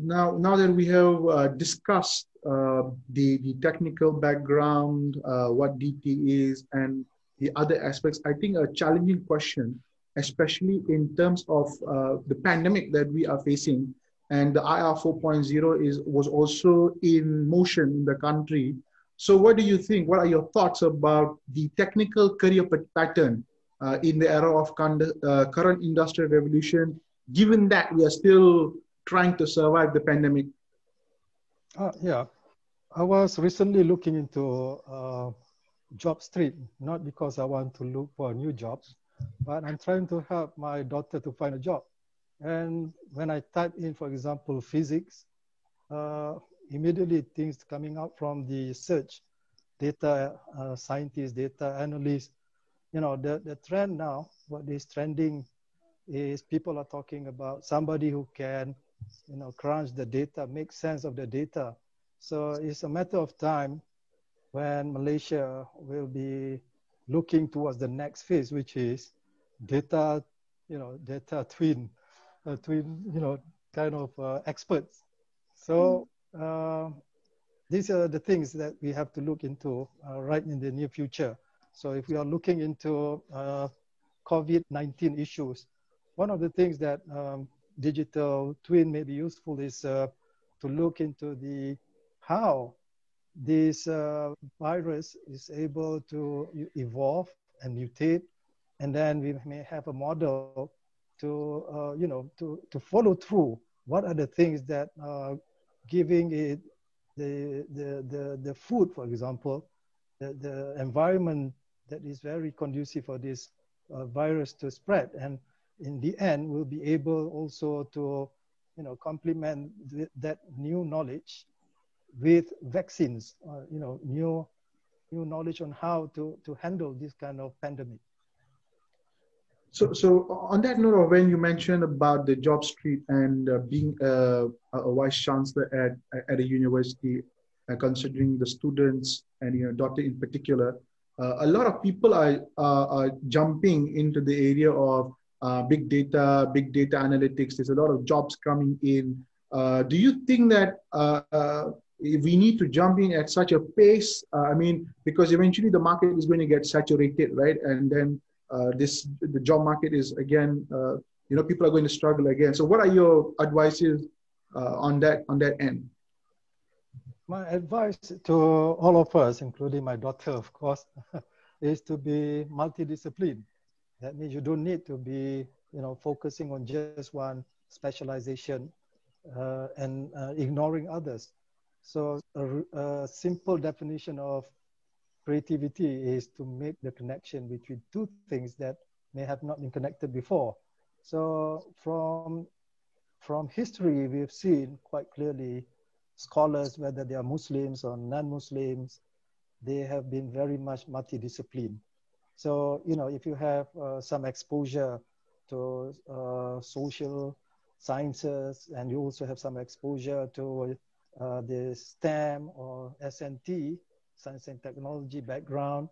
now now that we have discussed uh, the the technical background, uh, what DT is, and the other aspects, I think a challenging question, especially in terms of uh, the pandemic that we are facing, and the IR 4.0 is was also in motion in the country. So, what do you think? What are your thoughts about the technical career pattern uh, in the era of uh, current industrial revolution, given that we are still trying to survive the pandemic? Uh, yeah, I was recently looking into uh, JobStreet, not because I want to look for new jobs, but I'm trying to help my daughter to find a job. And when I type in, for example, physics, uh, immediately things coming out from the search, data uh, scientists, data analysts, you know, the, the trend now, what is trending is people are talking about somebody who can, you know, crunch the data, make sense of the data. So it's a matter of time when Malaysia will be looking towards the next phase, which is data, you know, data twin uh, twin, you know, kind of uh, experts. So uh, these are the things that we have to look into uh, right in the near future. So if we are looking into uh, COVID-19 issues, one of the things that um, digital twin may be useful is uh, to look into the how this uh, virus is able to evolve and mutate, and then we may have a model to uh, you know to to follow through. What are the things that are giving it the the the, the food, for example, the, the environment that is very conducive for this uh, virus to spread, and in the end, we'll be able also to you know complement that new knowledge with vaccines, uh, you know, new new knowledge on how to to handle this kind of pandemic. So, so on that note, when you mentioned about the JobStreet and uh, being uh, a vice chancellor at at a university, uh, considering the students and your daughter in particular, uh, a lot of people are, are jumping into the area of uh, big data, big data analytics. There's a lot of jobs coming in. do you think that we need to jump in at such a pace. Uh, I mean, because eventually the market is going to get saturated, right? And then uh, this the job market is again, uh, you know, people are going to struggle again. So, what are your advices uh, on that on that end? My advice to all of us, including my daughter, of course, [LAUGHS] is to be multidisciplined. That means you don't need to be, you know, focusing on just one specialization uh, and uh, ignoring others so a, a simple definition of creativity is to make the connection between two things that may have not been connected before. So from from history, we've seen quite clearly scholars, whether they are Muslims or non-Muslims, they have been very much multidisciplined. So you know, if you have uh, some exposure to uh, social sciences and you also have some exposure to uh, the STEM or SNT, Science and Technology background.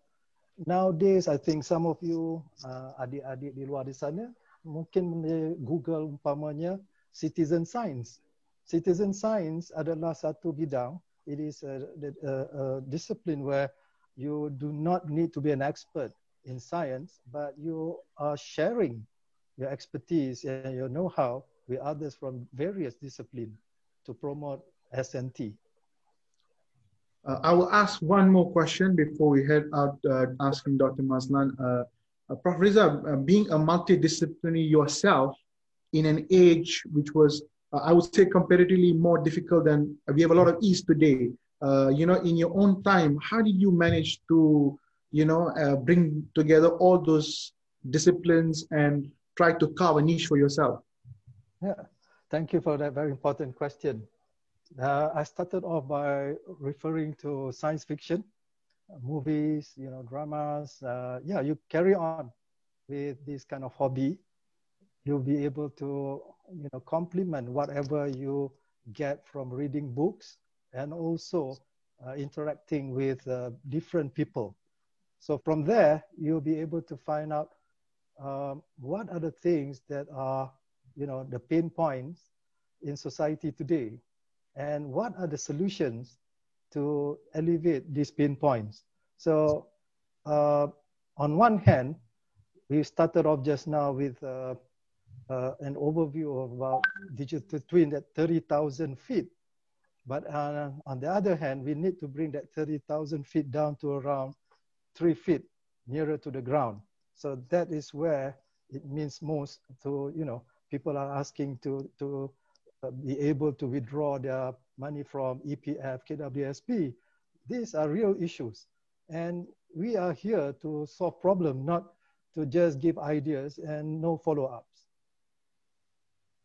Nowadays, I think some of you uh, adik-adik di luar di sana mungkin Google umpamanya citizen science. Citizen science adalah satu bidang. It is a, a, a discipline where you do not need to be an expert in science, but you are sharing your expertise and your know-how with others from various disciplines to promote SNT. Uh, I will ask one more question before we head out uh, asking Dr. Mazlan. Uh, uh Prof. Riza, uh, being a multidisciplinary yourself in an age which was, uh, I would say, comparatively more difficult than we have a lot of ease today. you know, in your own time, how did you manage to, you know, bring together all those disciplines and try to carve a niche for yourself? Yeah, thank you for that very important question. Uh, I started off by referring to science fiction, uh, movies, you know, dramas. Uh, yeah, you carry on with this kind of hobby. You'll be able to, you know, complement whatever you get from reading books and also uh, interacting with uh, different people. So from there, you'll be able to find out um, what are the things that are, you know, the pain points in society today and what are the solutions to alleviate these pain points. So uh, on one hand, we started off just now with uh, uh, an overview of about digital twin at 30,000 feet. But uh, on the other hand, we need to bring that 30,000 feet down to around three feet nearer to the ground. So that is where it means most to, you know, people are asking to, to be able to withdraw their money from EPF, KWSP. These are real issues. And we are here to solve problem, not to just give ideas and no follow-ups.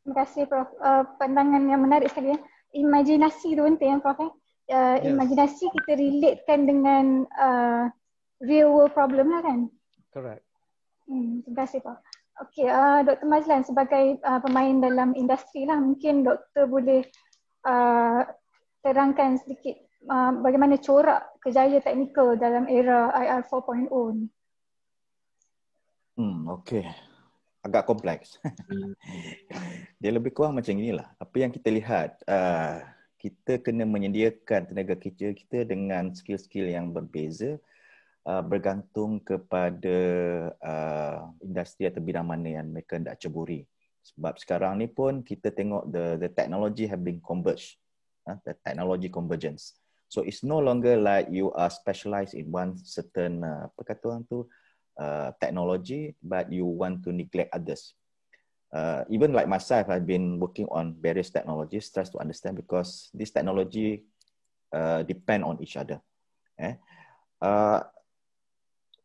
Terima kasih Prof. Uh, pandangan yang menarik sekali. Ya. Imajinasi tu penting ya Prof. Uh, yes. Imajinasi kita relatekan dengan uh, real world problem lah kan? Correct. Hmm, terima kasih Prof. Okey, uh, Dr. Mazlan sebagai uh, pemain dalam industri lah, mungkin doktor boleh uh, terangkan sedikit uh, bagaimana corak kejayaan teknikal dalam era IR 4.0 ni. Hmm, okey. Agak kompleks. [LAUGHS] Dia lebih kurang macam inilah. Apa yang kita lihat, uh, kita kena menyediakan tenaga kerja kita dengan skill-skill yang berbeza uh, bergantung kepada uh, industri atau bidang mana yang mereka nak ceburi. Sebab sekarang ni pun kita tengok the the technology have been converged. Uh, the technology convergence. So it's no longer like you are specialized in one certain uh, apa kata orang tu uh, technology but you want to neglect others. Uh, even like myself, I've been working on various technologies, tries to understand because this technology uh, depend on each other. Eh? Uh,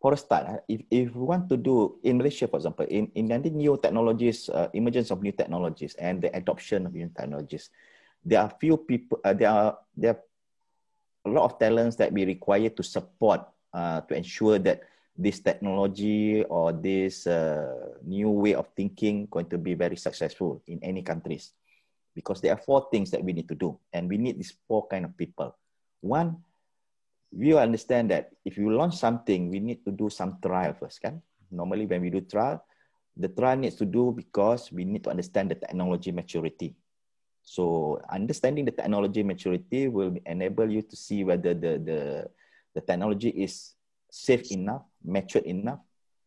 for a start, eh, if, if we want to do in Malaysia, for example, in, in the new technologies, uh, emergence of new technologies and the adoption of new technologies, there are few people, uh, there are there are a lot of talents that we require to support uh, to ensure that this technology or this uh, new way of thinking going to be very successful in any countries. Because there are four things that we need to do and we need these four kind of people. One we understand that if you launch something we need to do some trial first kan normally when we do trial the trial needs to do because we need to understand the technology maturity so understanding the technology maturity will enable you to see whether the the the technology is safe enough, matured enough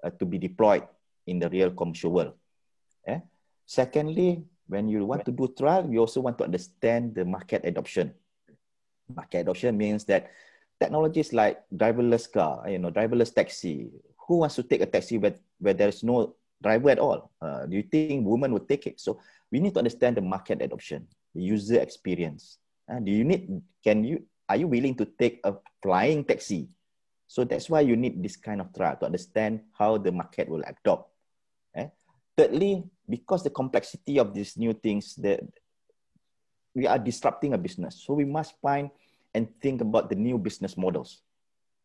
uh, to be deployed in the real commercial world. Eh? Secondly, when you want to do trial, you also want to understand the market adoption. Market adoption means that technologies like driverless car, you know, driverless taxi. Who wants to take a taxi where, where there is no driver at all? Uh, do you think women would take it? So we need to understand the market adoption, the user experience. Uh, do you need? Can you? Are you willing to take a flying taxi so that's why you need this kind of trial to understand how the market will adopt. Eh? Thirdly, because the complexity of these new things that we are disrupting a business. So we must find and think about the new business models.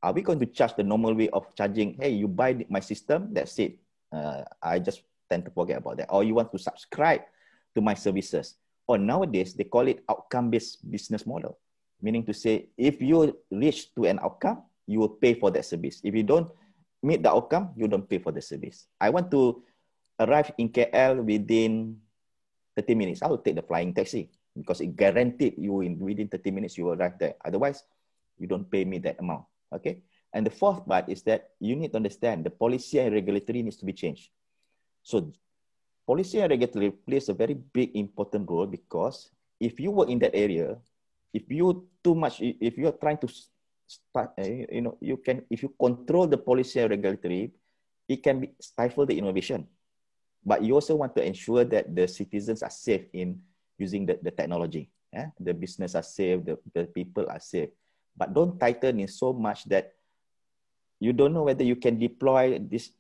Are we going to charge the normal way of charging? Hey, you buy my system, that's it. Uh, I just tend to forget about that. Or you want to subscribe to my services. Or nowadays, they call it outcome-based business model. Meaning to say, if you reach to an outcome, you will pay for that service. If you don't meet the outcome, you don't pay for the service. I want to arrive in KL within 30 minutes. I will take the flying taxi because it guaranteed you in within 30 minutes you will arrive there. Otherwise, you don't pay me that amount. Okay. And the fourth part is that you need to understand the policy and regulatory needs to be changed. So policy and regulatory plays a very big important role because if you work in that area, if you too much, if you are trying to start, uh, you know, you can, if you control the policy and regulatory, it can be stifle the innovation. But you also want to ensure that the citizens are safe in using the, the technology. Yeah? The business are safe, the, the people are safe. But don't tighten it so much that you don't know whether you can deploy this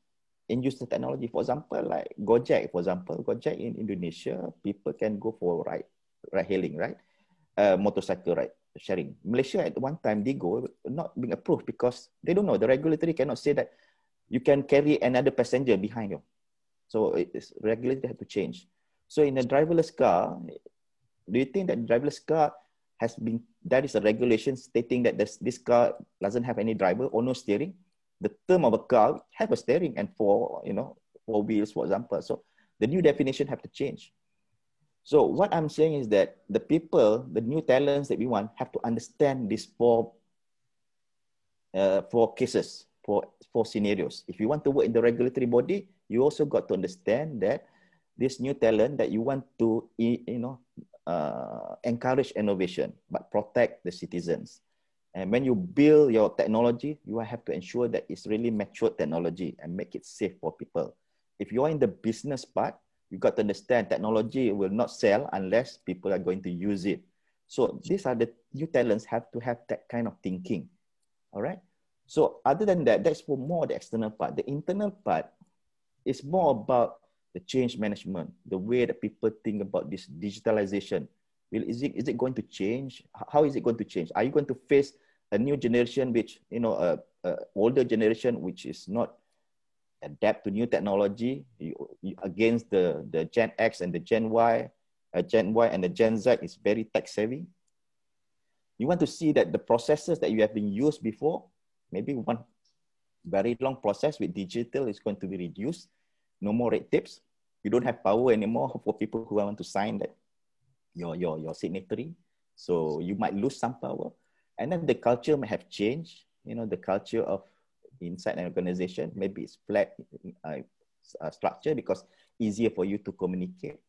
and use the technology. For example, like Gojek, for example, Gojek in Indonesia, people can go for ride, ride hailing, right? Uh, motorcycle ride sharing. Malaysia at one time they go not being approved because they don't know the regulatory cannot say that you can carry another passenger behind you. So it's regulatory have to change. So in a driverless car, do you think that driverless car has been that is a regulation stating that this, this car doesn't have any driver or no steering? The term of a car have a steering and four, you know, four wheels, for example. So the new definition have to change. So what I'm saying is that the people, the new talents that we want, have to understand these four, uh, four cases, four, four scenarios. If you want to work in the regulatory body, you also got to understand that this new talent that you want to, you know, uh, encourage innovation, but protect the citizens. And when you build your technology, you have to ensure that it's really mature technology and make it safe for people. If you are in the business part, you got to understand technology will not sell unless people are going to use it. So these are the new talents have to have that kind of thinking. All right. So other than that, that's for more the external part. The internal part is more about the change management, the way that people think about this digitalization. Will is it is it going to change? How is it going to change? Are you going to face a new generation, which you know, a, a older generation, which is not adapt to new technology you, you, against the, the Gen X and the Gen Y, uh, Gen Y and the Gen Z is very tech savvy. You want to see that the processes that you have been used before, maybe one very long process with digital is going to be reduced. No more red tapes. You don't have power anymore for people who want to sign that your, your, your signatory. So you might lose some power. And then the culture may have changed. You know, the culture of inside an organization. Maybe it's flat, uh, uh, structure because easier for you to communicate.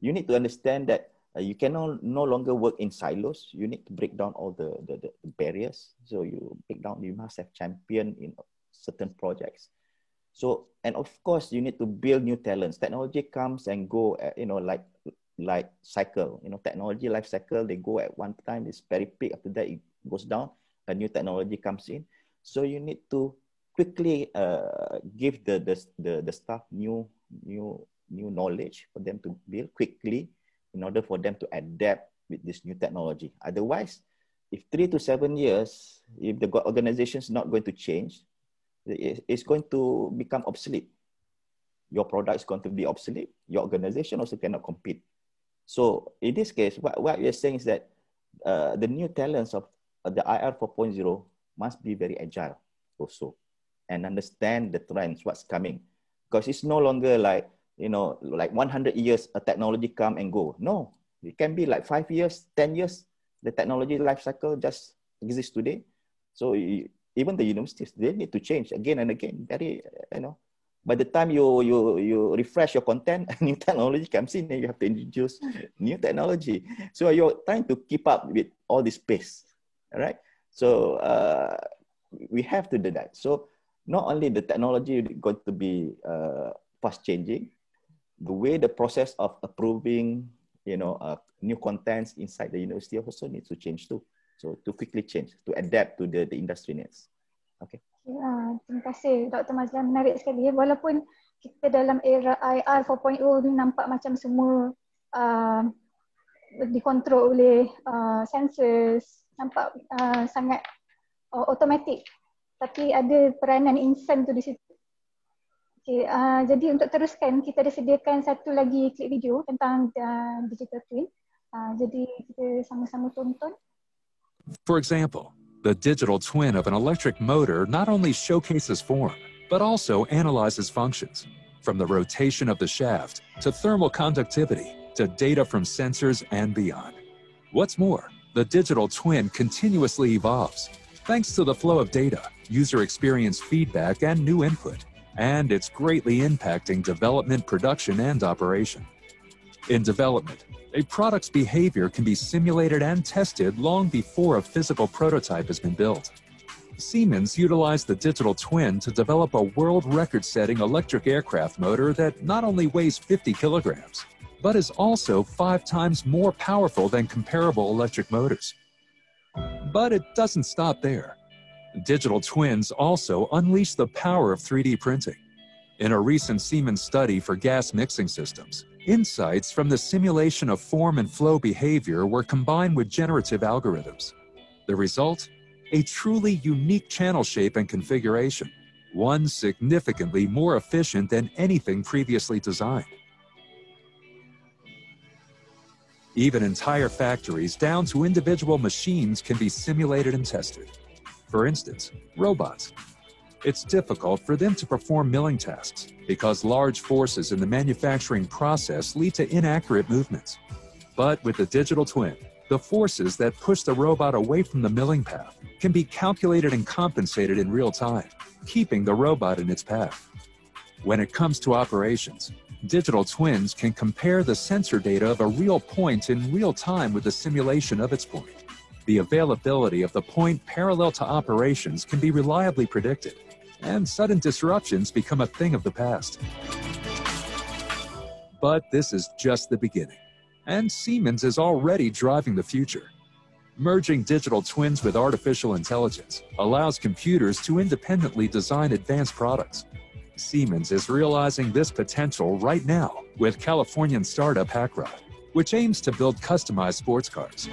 You need to understand that uh, you cannot no longer work in silos. You need to break down all the, the, the barriers. So you break down, you must have champion in certain projects. So, and of course, you need to build new talents. Technology comes and go, at, you know, like like cycle. You know, technology life cycle. They go at one time. It's very peak. After that, it goes down. A new technology comes in. So you need to quickly uh, give the, the the the staff new new new knowledge for them to build quickly in order for them to adapt with this new technology. Otherwise, if three to seven years, if the organization is not going to change, it's going to become obsolete. Your product is going to be obsolete. Your organization also cannot compete. So in this case, what, what we are saying is that uh, the new talents of uh, the IR 4.0 must be very agile also and understand the trends, what's coming. Because it's no longer like you know, like 100 years, a technology come and go. No, it can be like five years, 10 years. The technology life cycle just exists today. So even the universities, they need to change again and again. Very, you know, by the time you you you refresh your content, [LAUGHS] new technology comes in, and you have to introduce new technology. So you're trying to keep up with all this pace, all right? So uh, we have to do that. So not only the technology going to be uh, fast changing, the way the process of approving, you know, uh, new contents inside the university also needs to change too. So to quickly change, to adapt to the, the industry needs. Okay. Ya, terima kasih Dr. Mazlan. Menarik sekali. Ya. Walaupun kita dalam era IR 4.0 ni nampak macam semua uh, dikontrol oleh uh, sensors, nampak uh, sangat uh, automatik. Tapi ada peranan insan tu di situ Okay, uh, jadi untuk teruskan kita ada sediakan satu lagi klip video tentang uh, digital twin. Uh, jadi kita sama-sama tonton. For example, the digital twin of an electric motor not only showcases form, but also analyzes functions, from the rotation of the shaft to thermal conductivity to data from sensors and beyond. What's more, the digital twin continuously evolves thanks to the flow of data, user experience feedback, and new input and it's greatly impacting development, production, and operation. In development, a product's behavior can be simulated and tested long before a physical prototype has been built. Siemens utilized the digital twin to develop a world record setting electric aircraft motor that not only weighs 50 kilograms, but is also five times more powerful than comparable electric motors. But it doesn't stop there. Digital twins also unleash the power of 3D printing. In a recent Siemens study for gas mixing systems, insights from the simulation of form and flow behavior were combined with generative algorithms. The result? A truly unique channel shape and configuration, one significantly more efficient than anything previously designed. Even entire factories down to individual machines can be simulated and tested. For instance, robots. It's difficult for them to perform milling tasks because large forces in the manufacturing process lead to inaccurate movements. But with the digital twin, the forces that push the robot away from the milling path can be calculated and compensated in real time, keeping the robot in its path. When it comes to operations, digital twins can compare the sensor data of a real point in real time with the simulation of its point the availability of the point parallel to operations can be reliably predicted, and sudden disruptions become a thing of the past. But this is just the beginning, and Siemens is already driving the future. Merging digital twins with artificial intelligence allows computers to independently design advanced products. Siemens is realizing this potential right now with Californian startup Hackrod, which aims to build customized sports cars.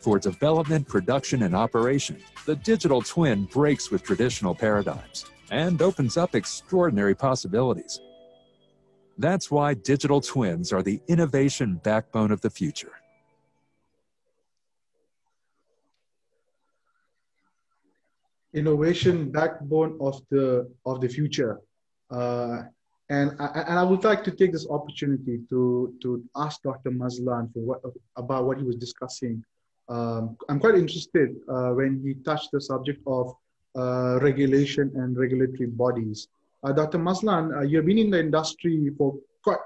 For development, production, and operation, the digital twin breaks with traditional paradigms and opens up extraordinary possibilities. That's why digital twins are the innovation backbone of the future. Innovation backbone of the of the future. Uh, and I, and I would like to take this opportunity to, to ask Dr. Mazlan for what, about what he was discussing um, I'm quite interested uh, when he touched the subject of uh, regulation and regulatory bodies. uh, Dr. Mazlan, uh, you've been in the industry for quite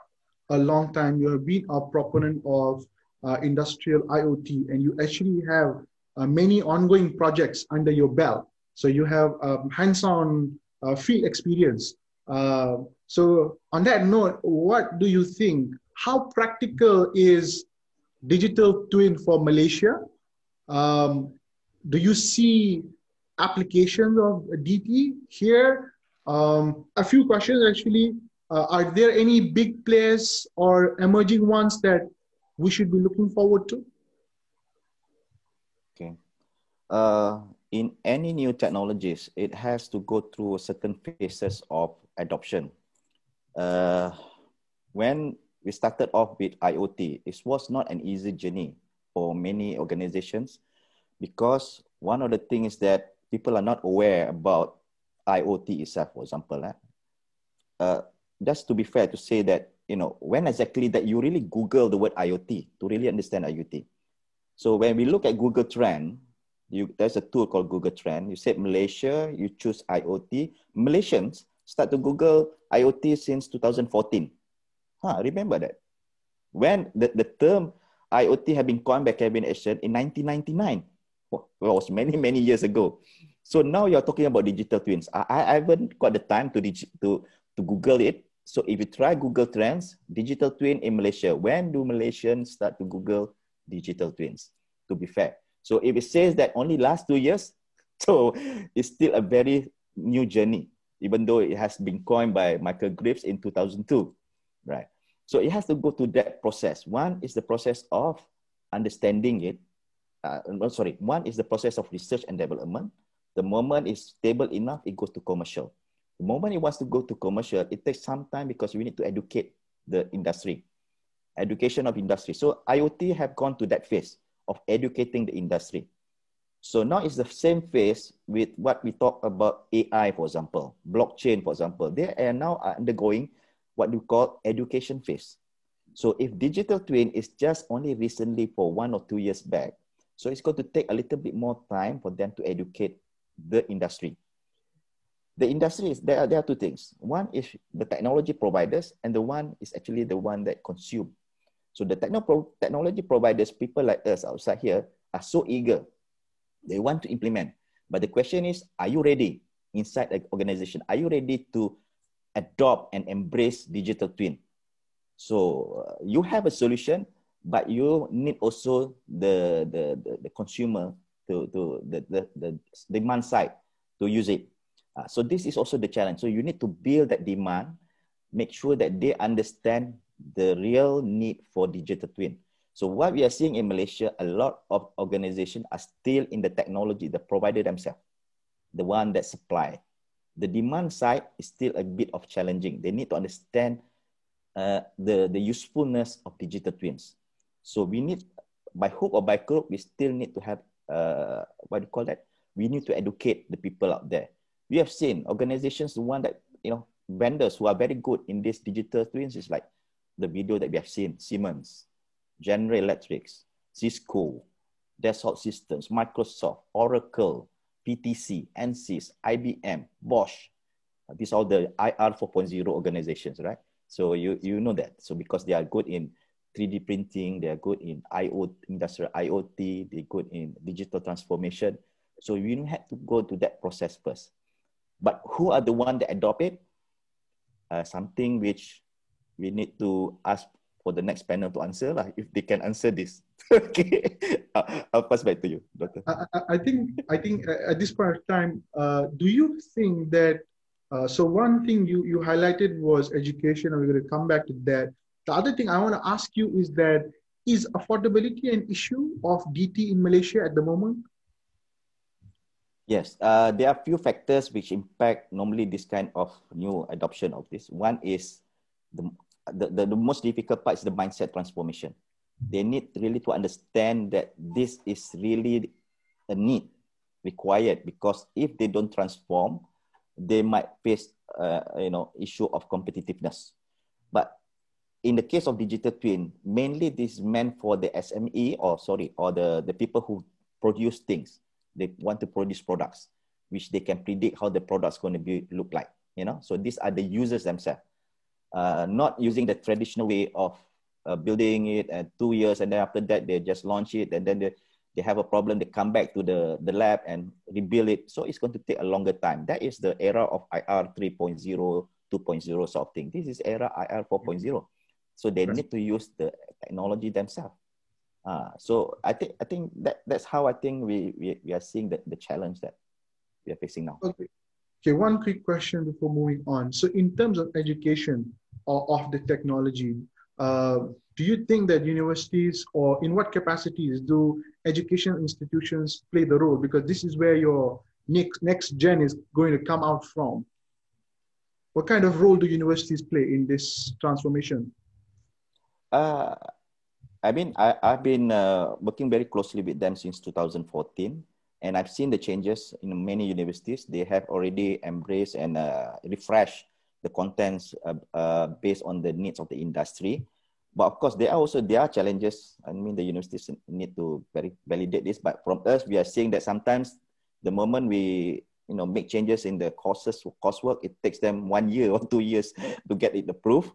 a long time. You have been a proponent of uh, industrial IoT, and you actually have uh, many ongoing projects under your belt. So you have um, hands-on field experience. So on that note, what do you think? How practical is digital twin for Malaysia? Um, do you see applications of DT here? Um, a few questions actually. Uh, are there any big players or emerging ones that we should be looking forward to? Okay. Uh, in any new technologies, it has to go through certain phases of adoption. Uh, when we started off with IoT, it was not an easy journey for many organizations because one of the things that people are not aware about IoT itself, for example. Eh? Uh, just to be fair to say that, you know, when exactly that you really Google the word IoT to really understand IoT. So when we look at Google Trend, you, there's a tool called Google Trend. You said Malaysia, you choose IoT. Malaysians start to Google IoT since 2014. Huh, remember that? When the, the term IoT had been coined by Kevin Ashton in 1999. Well, it was many, many years ago. So now you're talking about digital twins. I, I haven't got the time to, to, to Google it. So if you try Google Trends, digital twin in Malaysia, when do Malaysians start to Google digital twins? To be fair. So if it says that only last two years, [LAUGHS] so it's still a very new journey, even though it has been coined by Michael Grieves in 2002, right? So it has to go through that process. One is the process of understanding it. Uh, no, sorry, one is the process of research and development. The moment it's stable enough, it goes to commercial. The moment it wants to go to commercial, it takes some time because we need to educate the industry, education of industry. So IoT have gone to that phase of educating the industry. So now it's the same phase with what we talk about AI, for example, blockchain, for example. They are now undergoing what we call education phase. So if digital twin is just only recently for one or two years back, so it's going to take a little bit more time for them to educate the industry. The industry is there are, there are two things. One is the technology providers, and the one is actually the one that consume so the techno technology providers, people like us outside here, are so eager. They want to implement. But the question is, are you ready inside the organization? Are you ready to adopt and embrace digital twin? So uh, you have a solution, but you need also the, the, the, the consumer to, to the, the, the demand side to use it. Uh, so this is also the challenge. So you need to build that demand, make sure that they understand the real need for digital twin. So what we are seeing in Malaysia, a lot of organizations are still in the technology, the provider themselves, the one that supply. The demand side is still a bit of challenging. They need to understand uh, the, the usefulness of digital twins. So we need, by hook or by crook, we still need to have, uh, what do you call that? We need to educate the people out there. We have seen organizations, the one that, you know, vendors who are very good in this digital twins is like the video that we have seen, Siemens, General Electrics, Cisco, Dassault Systems, Microsoft, Oracle, PTC, ANSYS, IBM, Bosch. Uh, these are the IR 4.0 organizations, right? So you, you know that. So because they are good in 3D printing, they are good in IoT, industrial IoT, they're good in digital transformation. So you have to go to that process first. But who are the one that adopt it? Uh, something which we need to ask for the next panel to answer lah if they can answer this. [LAUGHS] okay, I'll pass back to you, Doctor. I, I think I think at this point of time, uh, do you think that? Uh, so one thing you you highlighted was education, and we're going to come back to that. The other thing I want to ask you is that is affordability an issue of DT in Malaysia at the moment? Yes, uh, there are few factors which impact normally this kind of new adoption of this. One is the the, the, the most difficult part is the mindset transformation. They need really to understand that this is really a need required because if they don't transform, they might face uh, you know issue of competitiveness. But in the case of digital twin, mainly this is meant for the SME or sorry or the, the people who produce things. They want to produce products which they can predict how the product's going to be look like You know, so these are the users themselves, uh, not using the traditional way of uh, building it and two years and then after that they just launch it and then they, they have a problem they come back to the, the lab and rebuild it. So it's going to take a longer time. That is the era of ir 3.0 2.0 sort of thing. This is era ir 4.0 so they need to use the technology themselves. Uh, so i think i think that that's how i think we we, we are seeing the, the challenge that we are facing now. Okay. Okay one quick question before moving on. So in terms of education of the technology uh, do you think that universities or in what capacities do education institutions play the role? Because this is where your next, next gen is going to come out from. What kind of role do universities play in this transformation? Uh, I mean, I, I've been uh, working very closely with them since 2014, and I've seen the changes in many universities. They have already embraced and uh, refreshed the contents uh, uh, based on the needs of the industry. But of course, there are also there are challenges. I mean, the universities need to validate this. But from us, we are seeing that sometimes the moment we you know make changes in the courses coursework, it takes them one year or two years [LAUGHS] to get it approved.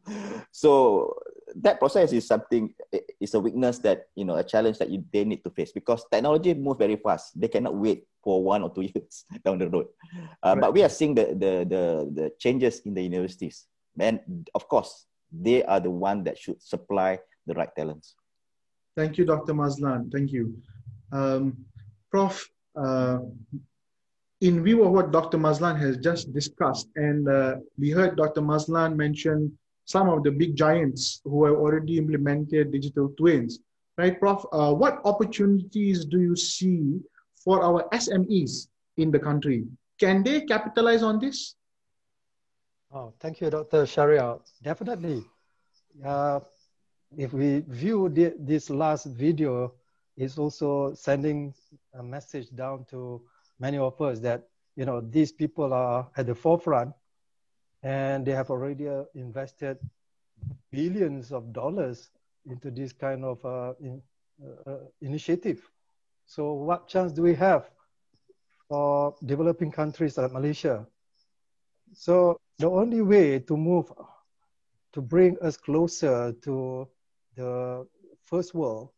So that process is something is a weakness that you know a challenge that you, they need to face because technology moves very fast. They cannot wait for one or two [LAUGHS] years down the road. Uh, right. But we are seeing the, the the the changes in the universities, and of course, they are the one that should supply the right talents. Thank you, Dr. Mazlan. Thank you, um, Prof. Uh, in view of what Dr. Mazlan has just discussed, and uh, we heard Dr. Mazlan mention some of the big giants who have already implemented digital twins. Right, Prof, uh, what opportunities do you see for our SMEs in the country? Can they capitalize on this? Oh, thank you, Dr. Sharia. Definitely. Uh, if we view the, this last video, it's also sending a message down to many of us that, you know, these people are at the forefront and they have already uh, invested billions of dollars into this kind of uh, in, uh, uh, initiative. So what chance do we have for developing countries like Malaysia? So the only way to move, to bring us closer to the first world,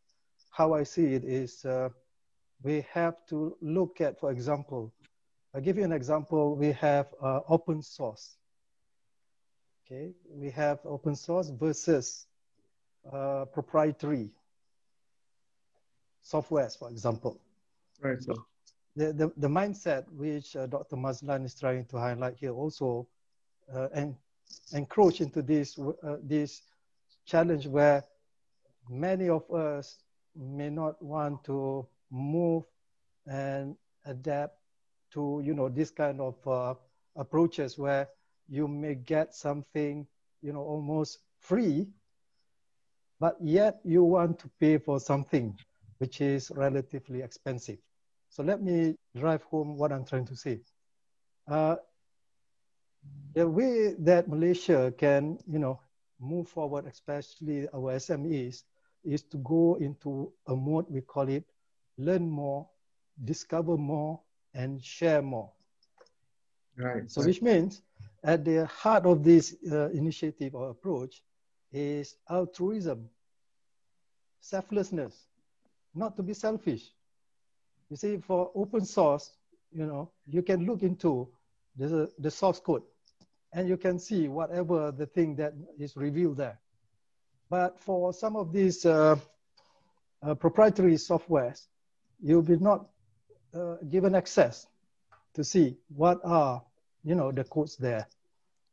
how I see it is uh, we have to look at, for example, I'll give you an example. We have uh, open source. Okay, we have open source versus uh, proprietary softwares, for example. Right. So the, the, the mindset which uh, Dr. Mazlan is trying to highlight here also uh, and encroach into this uh, this challenge where many of us may not want to move and adapt to you know this kind of uh, approaches where you may get something, you know, almost free, but yet you want to pay for something which is relatively expensive. So let me drive home what I'm trying to say. Uh, the way that Malaysia can, you know, move forward, especially our SMEs, is to go into a mode we call it learn more, discover more, and share more. Right. So which means at the heart of this uh, initiative or approach is altruism, selflessness, not to be selfish. You see, for open source, you know, you can look into the, the source code and you can see whatever the thing that is revealed there. But for some of these uh, uh, proprietary softwares, you'll be not uh, given access to see what are you know the codes there.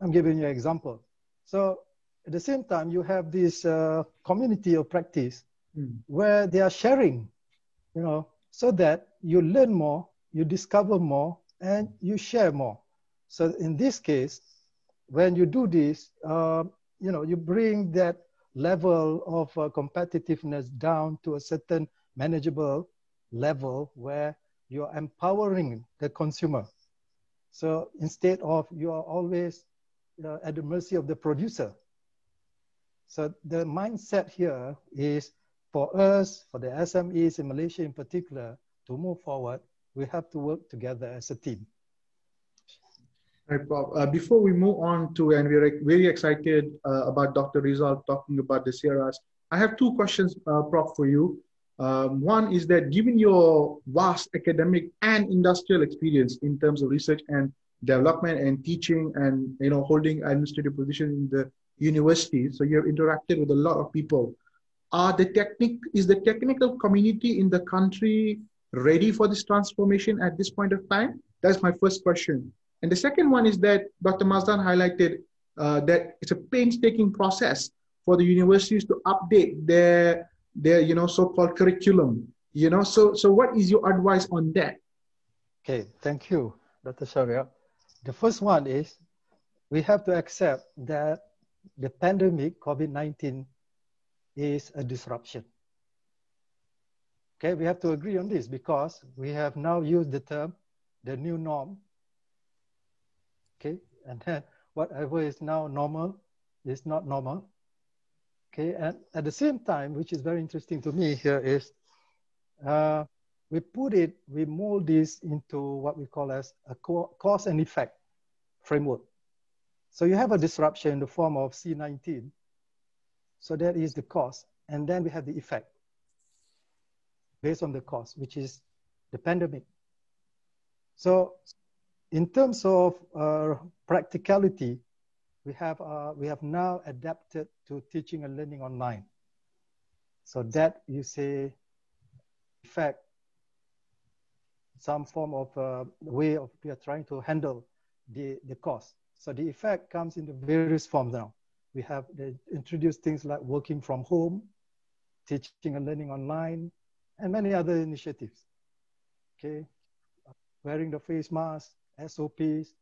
I'm giving you an example. So at the same time, you have this uh, community of practice mm. where they are sharing, you know, so that you learn more, you discover more, and you share more. So in this case, when you do this, uh, you know, you bring that level of uh, competitiveness down to a certain manageable level where you're empowering the consumer. So instead of you are always uh, at the mercy of the producer. So the mindset here is for us, for the SMEs in Malaysia in particular, to move forward, we have to work together as a team. Right, Prof. Uh, before we move on to, and we're very excited uh, about Dr. Rizal talking about the SEIRAS, I have two questions, uh, Prof, for you. Um, one is that given your vast academic and industrial experience in terms of research and development and teaching and you know holding administrative position in the university, so you have interacted with a lot of people. Are the technic is the technical community in the country ready for this transformation at this point of time? That's my first question. And the second one is that Dr. Mazlan highlighted uh, that it's a painstaking process for the universities to update their their you know so-called curriculum. You know, so so what is your advice on that? Okay, thank you, Dr. Sharia. The first one is we have to accept that the pandemic, COVID-19, is a disruption. Okay, we have to agree on this because we have now used the term the new norm okay and then whatever is now normal is not normal okay and at the same time which is very interesting to me here is uh, we put it we mold this into what we call as a cause and effect framework. So you have a disruption in the form of c19 so that is the cause and then we have the effect based on the cause which is the pandemic. So in terms of uh, practicality, we have, uh, we have now adapted to teaching and learning online. So that you say, in fact, some form of uh, way of we are trying to handle the, the cost. So the effect comes in the various forms now. We have introduced things like working from home, teaching and learning online, and many other initiatives. Okay, wearing the face mask, SOPs,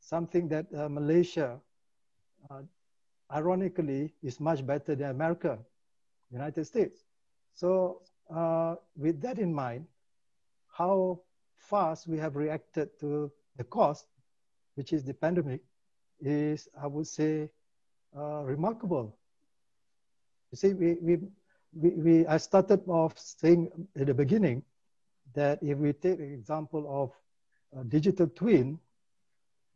something that uh, Malaysia, uh, ironically, is much better than America, United States. So uh, with that in mind, how fast we have reacted to the cost, which is the pandemic, is, I would say, uh, remarkable. You see, we, we, we, we, I started off saying at the beginning that if we take the example of digital twin,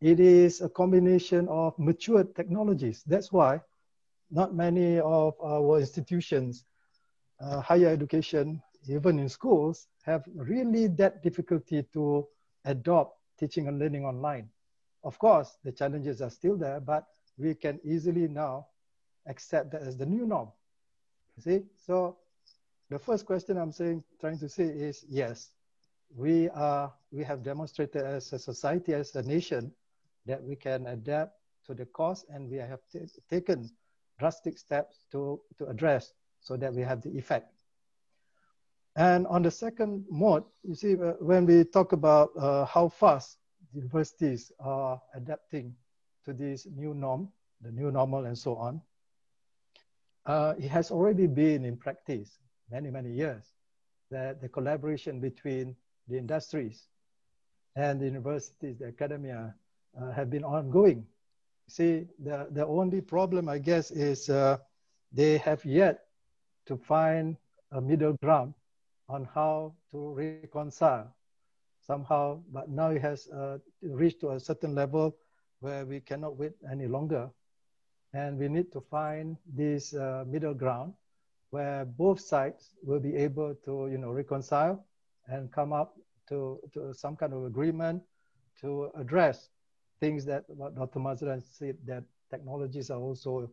it is a combination of mature technologies. That's why not many of our institutions, uh, higher education, even in schools, have really that difficulty to adopt teaching and learning online. Of course, the challenges are still there, but we can easily now accept that as the new norm. See, so the first question I'm saying, trying to say is yes, we are we have demonstrated as a society, as a nation, that we can adapt to the cost and we have taken drastic steps to, to address so that we have the effect. And on the second mode, you see, uh, when we talk about uh, how fast universities are adapting to this new norm, the new normal and so on, uh, it has already been in practice many, many years that the collaboration between the industries and the universities, the academia uh, have been ongoing. See, the, the only problem, I guess, is uh, they have yet to find a middle ground on how to reconcile somehow, but now it has uh, reached to a certain level where we cannot wait any longer. And we need to find this uh, middle ground where both sides will be able to, you know, reconcile and come up to, to some kind of agreement to address things that Dr. Mazlan said that technologies are also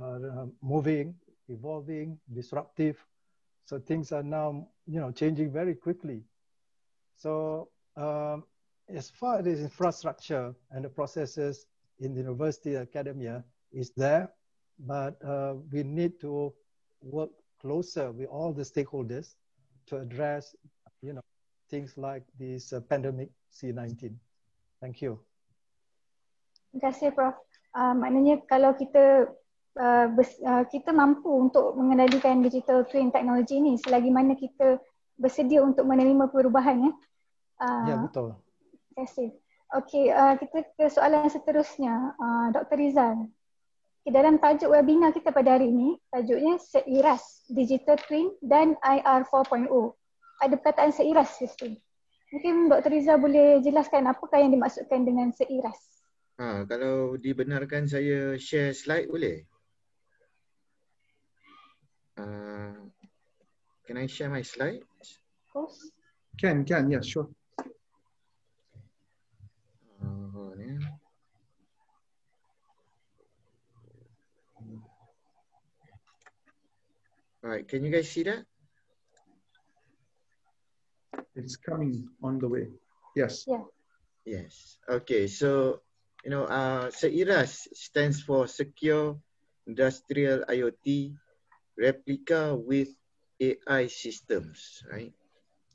uh, moving, evolving, disruptive. So things are now, you know, changing very quickly. So um, as far as infrastructure and the processes in the university academia is there, but uh, we need to work closer with all the stakeholders to address, you know, things like this uh, pandemic C19. Thank you. Terima kasih Prof. Uh, maknanya kalau kita uh, bers, uh, kita mampu untuk mengendalikan digital twin teknologi ini selagi mana kita bersedia untuk menerima perubahan ya. Uh, ya betul. Terima kasih. Okey, uh, kita ke soalan seterusnya. Uh, Dr. Rizal. Okay, dalam tajuk webinar kita pada hari ini, tajuknya Seiras Digital Twin dan IR 4.0 ada perkataan seiras di situ. Mungkin Dr. Riza boleh jelaskan apakah yang dimaksudkan dengan seiras? Ha, kalau dibenarkan saya share slide boleh? Uh, can I share my slides? Of course. Can, can, yes, sure. Uh, hold on, yeah. All right, can you guys see that? It's coming on the way. Yes. Yeah. Yes. Okay. So, you know, uh, SEIRAS stands for Secure Industrial IoT Replica with AI Systems, right?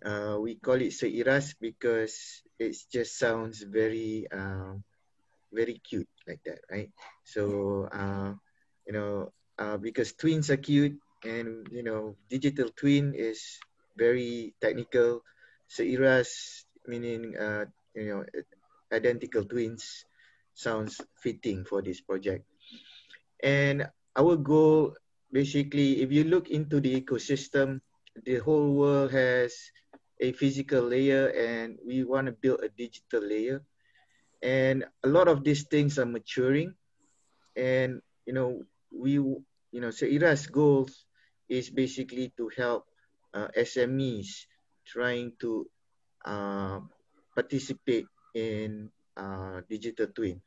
Uh, we call it SEIRAS because it just sounds very, uh, very cute like that, right? So, uh, you know, uh, because twins are cute and, you know, digital twin is very technical. SEIRAS meaning, uh, you know, identical twins sounds fitting for this project. And our goal, basically, if you look into the ecosystem, the whole world has a physical layer and we want to build a digital layer. And a lot of these things are maturing. And, you know, we, you know, so SEIRA's goals is basically to help uh, SMEs trying to uh, participate in uh, digital twin.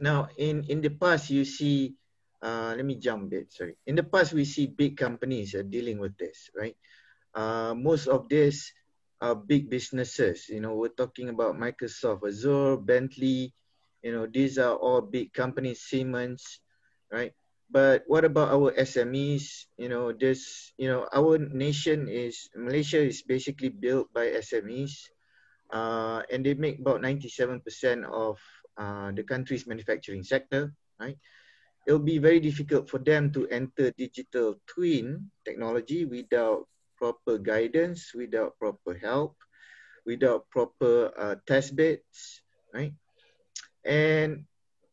Now, in, in the past, you see, uh, let me jump a bit, sorry. In the past, we see big companies are dealing with this, right? Uh, most of this are big businesses. You know, we're talking about Microsoft, Azure, Bentley, you know, these are all big companies, Siemens, right? But what about our SMEs? You know, this, you know, our nation is, Malaysia is basically built by SMEs uh, and they make about 97% of uh, the country's manufacturing sector, right? It'll be very difficult for them to enter digital twin technology without proper guidance, without proper help, without proper uh, test beds, right? And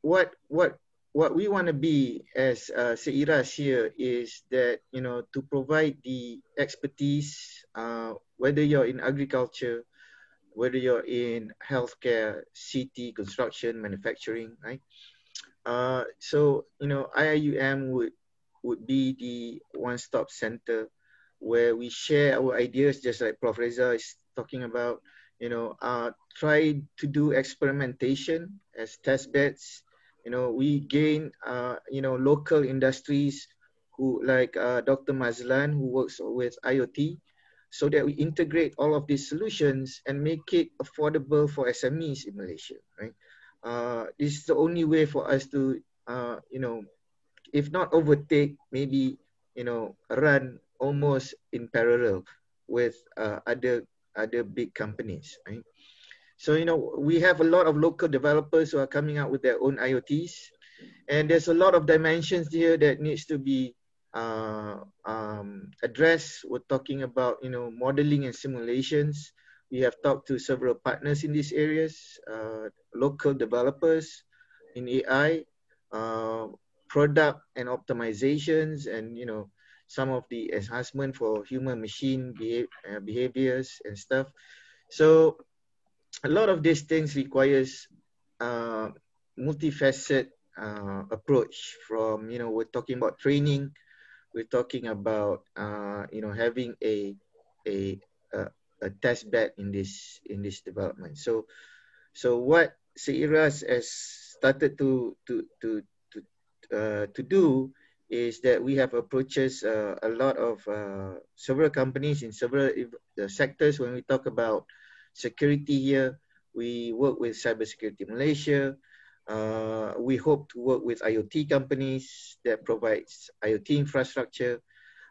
what what what we want to be as uh, SEIRAS here is that you know to provide the expertise, uh, whether you're in agriculture, whether you're in healthcare, city, construction, manufacturing, right? Uh, so, you know, IIUM would, would be the one-stop center where we share our ideas, just like Prof. Reza is talking about, you know, uh, try to do experimentation as test beds. You know, we gain, uh, you know, local industries who like uh, Dr. Mazlan, who works with IoT, so that we integrate all of these solutions and make it affordable for SMEs in Malaysia, right? Uh, this is the only way for us to, uh, you know, if not overtake, maybe, you know, run almost in parallel with uh, other other big companies, right? So, you know, we have a lot of local developers who are coming out with their own IoTs. And there's a lot of dimensions here that needs to be uh, um, address. We're talking about you know modeling and simulations. We have talked to several partners in these areas, uh, local developers in AI, uh, product and optimizations, and you know some of the enhancement for human machine uh, behaviors and stuff. So a lot of these things requires uh, multifaceted uh, approach from you know we're talking about training we're talking about uh, you know having a, a a a test bed in this in this development. So so what SEIRAS has started to to to to uh, to do is that we have approaches uh, a lot of uh, several companies in several sectors. When we talk about security here, we work with Cybersecurity Malaysia. Uh, we hope to work with IoT companies that provides IoT infrastructure.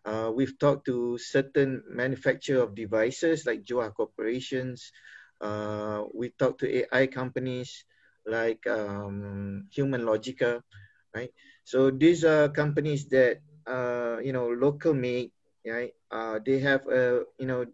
Uh, we've talked to certain manufacturer of devices like Johar Corporations. Uh, we talked to AI companies like um, Human Logica, right? So these are companies that uh, you know local made, right? Uh, they have you know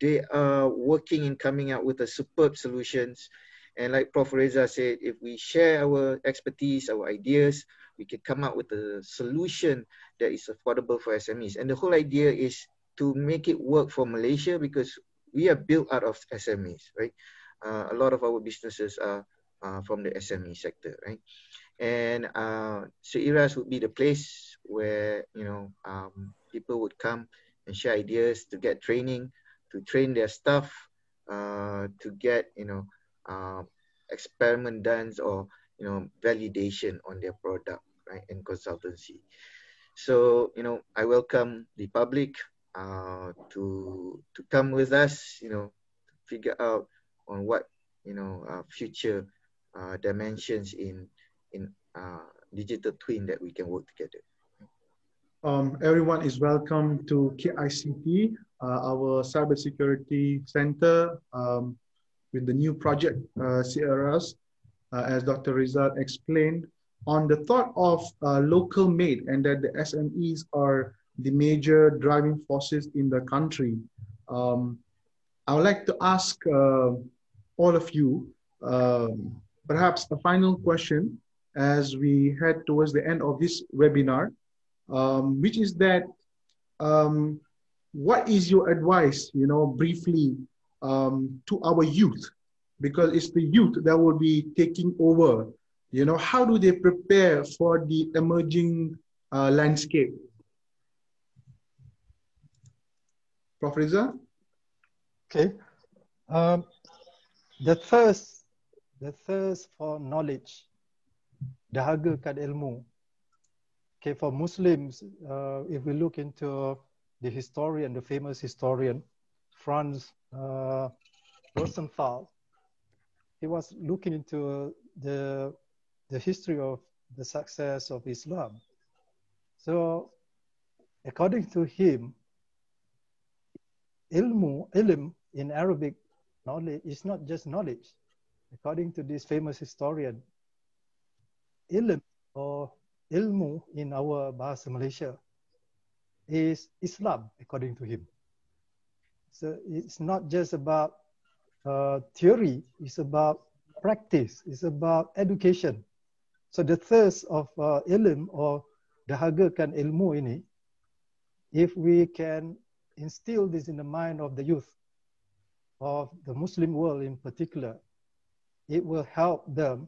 they are working in coming out with a superb solutions and like Prof. Reza said, if we share our expertise, our ideas, we can come up with a solution that is affordable for SMEs. And the whole idea is to make it work for Malaysia because we are built out of SMEs, right? Uh, a lot of our businesses are, uh, from the SME sector, right? And uh, SEIRAS would be the place where you know um, people would come and share ideas to get training, to train their staff, uh, to get you know uh, experiment done or you know validation on their product, right, and consultancy. So you know I welcome the public uh, to to come with us, you know, figure out on what you know uh, future uh, dimensions in in uh, digital twin that we can work together. Um, everyone is welcome to KICT, uh, our cybersecurity center, um, with the new project uh, SEIRAS, uh, as Dr. Rizal explained, on the thought of uh, local made and that the SMEs are the major driving forces in the country. Um, I would like to ask uh, all of you um, perhaps a final question as we head towards the end of this webinar, um, which is that um, what is your advice, you know, briefly um, to our youth? Because it's the youth that will be taking over. You know, how do they prepare for the emerging uh, landscape? Prof. Okay. Um, the thirst, the thirst for knowledge, dahagakan ilmu. Okay, for Muslims, uh, if we look into the historian, the famous historian, Franz uh, Rosenthal, he was looking into the, the history of the success of Islam. So, according to him, ilmu, ilm in Arabic knowledge is not just knowledge. According to this famous historian, ilm or ilmu in our bahasa Malaysia is Islam, according to him. So it's not just about uh, theory, it's about practice, it's about education. So the thirst of uh, ilm or dahagakan ilmu ini, if we can instill this in the mind of the youth of the Muslim world in particular, it will help them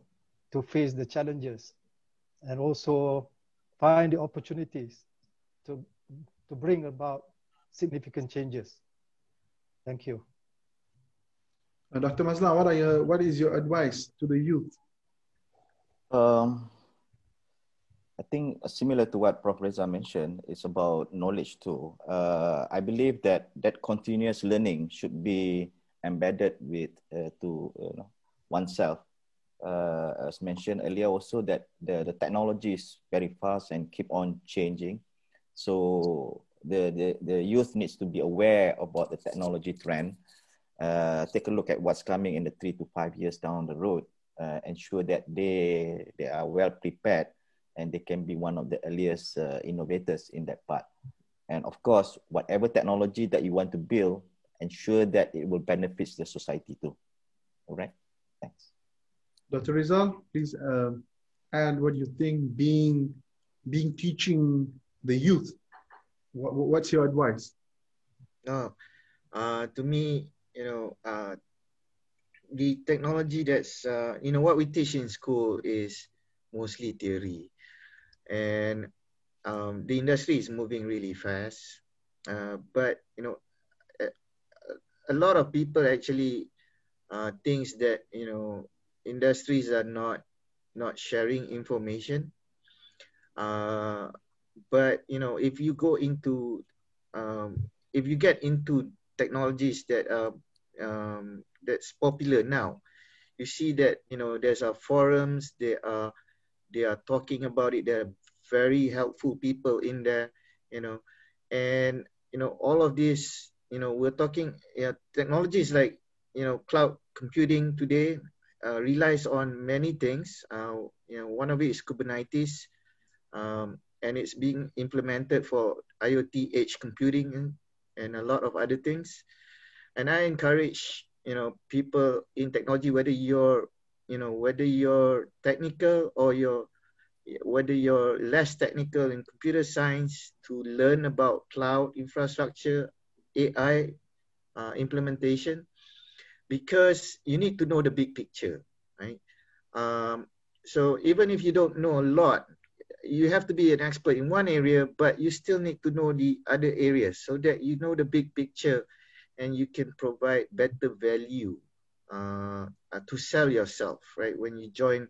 to face the challenges and also find the opportunities to, to bring about significant changes. Thank you. Uh, Dr. Mazlan, what, are your, what is your advice to the youth? Um, I think similar to what Prof. Reza mentioned, it's about knowledge too. Uh, I believe that that continuous learning should be embedded with uh, to you know, oneself. Uh, as mentioned earlier, also that the, the technology is very fast and keep on changing. So the, the, the youth needs to be aware about the technology trend. Uh, take a look at what's coming in the three to five years down the road. Uh, ensure that they they are well prepared and they can be one of the earliest uh, innovators in that part. And of course, whatever technology that you want to build, ensure that it will benefit the society too. All right, thanks. Dr. Rizal, please uh, add what you think being, being teaching the youth. What, what's your advice? No, uh, to me, you know, uh, the technology that's, uh, you know, what we teach in school is mostly theory and um, the industry is moving really fast. Uh, but you know, a, a, lot of people actually uh, thinks that you know industries are not not sharing information. Uh, but you know, if you go into um, if you get into technologies that are um, that's popular now, you see that you know there's a forums, there are they are talking about it. There are very helpful people in there, you know, and you know all of this. You know, we're talking. Technology is like you know cloud computing today uh, relies on many things. Uh, you know, one of it is Kubernetes, um, and it's being implemented for IoT edge computing and, a lot of other things. And I encourage you know people in technology, whether you're you know whether you're technical or you're whether you're less technical in computer science to learn about cloud infrastructure ai uh, implementation because you need to know the big picture right Um, so even if you don't know a lot, you have to be an expert in one area, but you still need to know the other areas so that you know the big picture and you can provide better value uh, uh, to sell yourself, right? When you join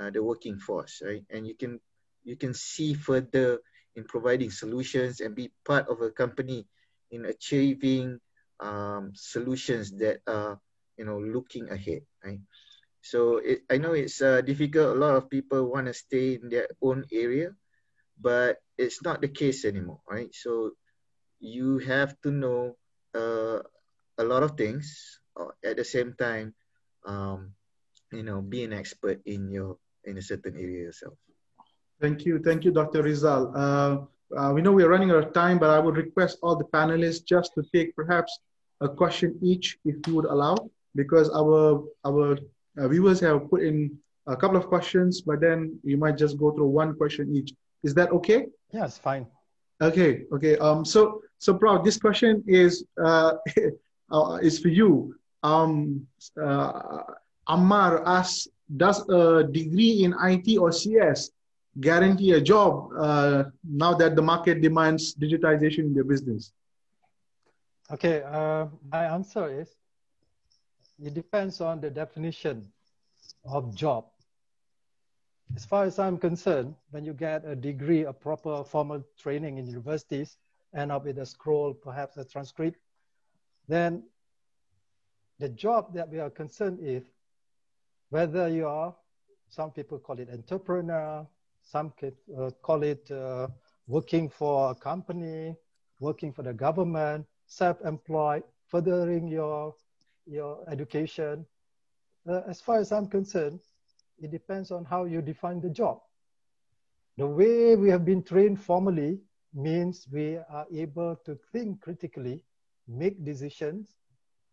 uh, the working force, right? And you can you can see further in providing solutions and be part of a company in achieving um, solutions that are you know looking ahead, right? So it, I know it's uh, difficult. A lot of people want to stay in their own area, but it's not the case anymore, right? So you have to know uh, a lot of things uh, at the same time, um, you know, be an expert in your in a certain area yourself. Thank you, thank you, Dr. Rizal. Uh, uh, we know we are running out of time, but I would request all the panelists just to take perhaps a question each, if you would allow, because our our uh, viewers have put in a couple of questions, but then you might just go through one question each. Is that okay? Yes, fine. Okay, okay. Um, so so Prof, this question is uh, [LAUGHS] uh, is for you. Um, uh, Ammar asks, does a degree in IT or CS guarantee a job uh, now that the market demands digitization in their business? Okay, uh, my answer is it depends on the definition of job. As far as I'm concerned, when you get a degree, a proper formal training in universities, end up with a scroll, perhaps a transcript, then the job that we are concerned with, whether you are, some people call it entrepreneur, some uh, call it uh, working for a company, working for the government, self-employed, furthering your your education. Uh, as far as I'm concerned, it depends on how you define the job. The way we have been trained formally means we are able to think critically, make decisions,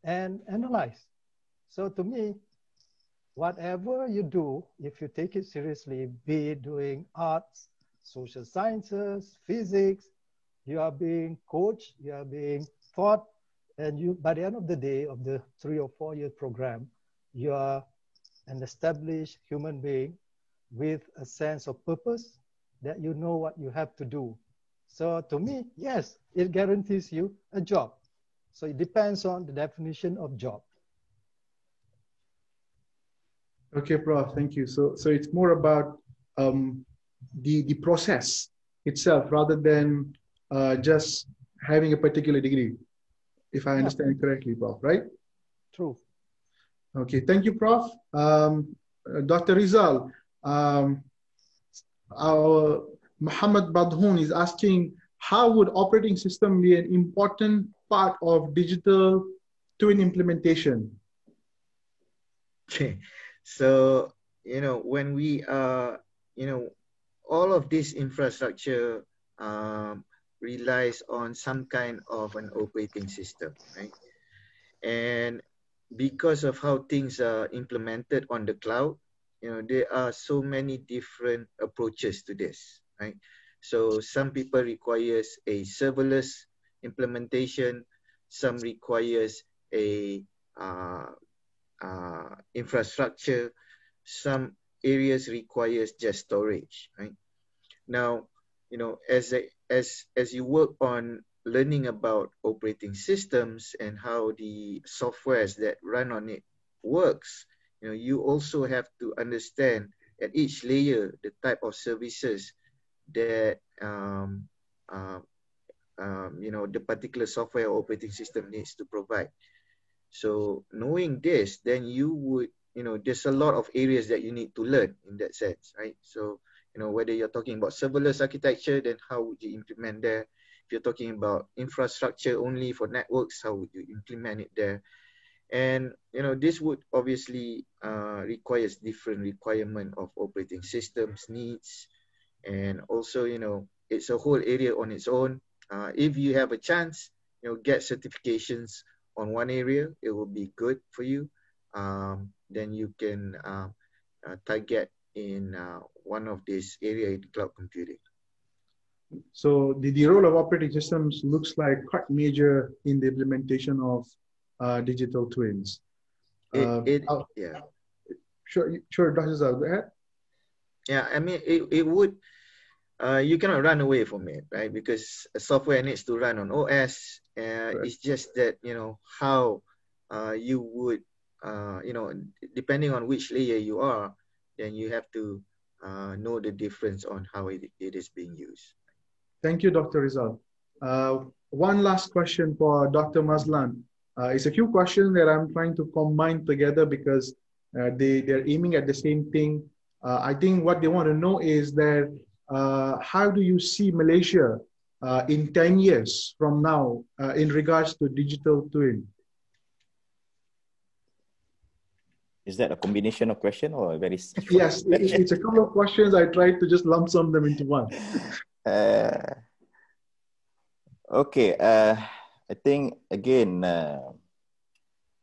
and analyze. So to me, whatever you do, if you take it seriously, be doing arts, social sciences, physics, you are being coached, you are being taught and you, by the end of the day of the three or four year program, you are an established human being with a sense of purpose that you know what you have to do. So to me, yes, it guarantees you a job. So it depends on the definition of job. Okay, Prof, thank you. So, so it's more about um, the, the process itself rather than uh, just having a particular degree if I understand yeah. correctly, Prof, right? True. Okay, thank you, Prof. Um, uh, Dr. Rizal, um, our Muhammad Badhoun is asking, how would operating system be an important part of digital twin implementation? Okay, [LAUGHS] so, you know, when we, uh, you know, all of this infrastructure um, relies on some kind of an operating system, right? And because of how things are implemented on the cloud, you know, there are so many different approaches to this, right? So some people requires a serverless implementation, some requires a uh, uh, infrastructure, some areas requires just storage, right? Now, you know, as a as as you work on learning about operating systems and how the softwares that run on it works you know you also have to understand at each layer the type of services that um, uh, um, you know the particular software operating system needs to provide. So knowing this then you would you know there's a lot of areas that you need to learn in that sense right? So you know, whether you're talking about serverless architecture, then how would you implement there? If you're talking about infrastructure only for networks, how would you implement it there? And, you know, this would obviously uh, requires different requirement of operating systems needs. And also, you know, it's a whole area on its own. Uh, if you have a chance, you know, get certifications on one area, it will be good for you. Um, then you can uh, uh, target in uh, one of these area in cloud computing. So the, the role of operating systems looks like quite major in the implementation of uh, digital twins. It, uh, it, yeah. Sure, sure, Dr. Zal, go ahead. Yeah, I mean, it, it would, uh, you cannot run away from it, right? Because software needs to run on OS. Uh, right. It's just that, you know, how uh, you would, uh, you know, depending on which layer you are, then you have to uh, know the difference on how it, it is being used. Thank you, Dr. Rizal. Uh, one last question for Dr. Mazlan. Uh, it's a few questions that I'm trying to combine together because uh, they, they're aiming at the same thing. Uh, I think what they want to know is that uh, how do you see Malaysia in 10 years from now in regards to digital twin? Is that a combination of question or a very [LAUGHS] Yes, it, it's a couple of questions. I tried to just lump sum them into one. [LAUGHS] Uh, okay, uh, I think again, uh,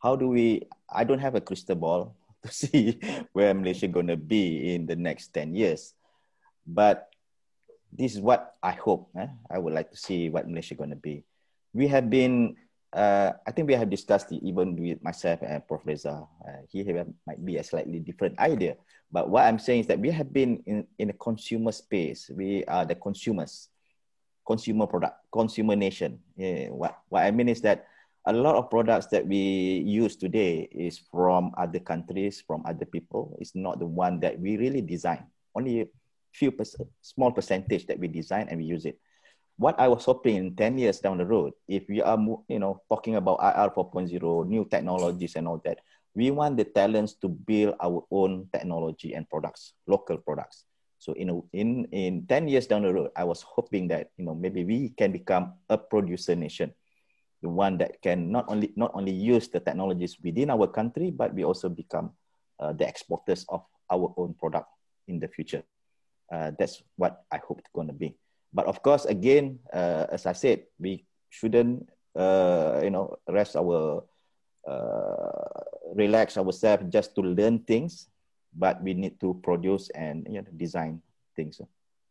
how do we? I don't have a crystal ball [LAUGHS] to see where Malaysia going to be in the next 10 years. But this is what I hope. Eh? I would like to see what Malaysia going to be. We have been uh, I think we have discussed it even with myself and Prof. Reza. Uh, he might be a slightly different idea. But what I'm saying is that we have been in, in a consumer space. We are the consumers, consumer product, consumer nation. Yeah, what, what I mean is that a lot of products that we use today is from other countries, from other people. It's not the one that we really design. Only a few percent, small percentage that we design and we use it what I was hoping 10 years down the road, if we are, you know, talking about IR 4.0, new technologies and all that, we want the talents to build our own technology and products, local products. So in, in, in 10 years down the road, I was hoping that, you know, maybe we can become a producer nation, the one that can not only, not only use the technologies within our country, but we also become uh, the exporters of our own product in the future. Uh, that's what I hope it's going to be. But of course, again, uh, as I said, we shouldn't, uh, you know, rest our, uh, relax ourselves just to learn things, but we need to produce and you know, design things.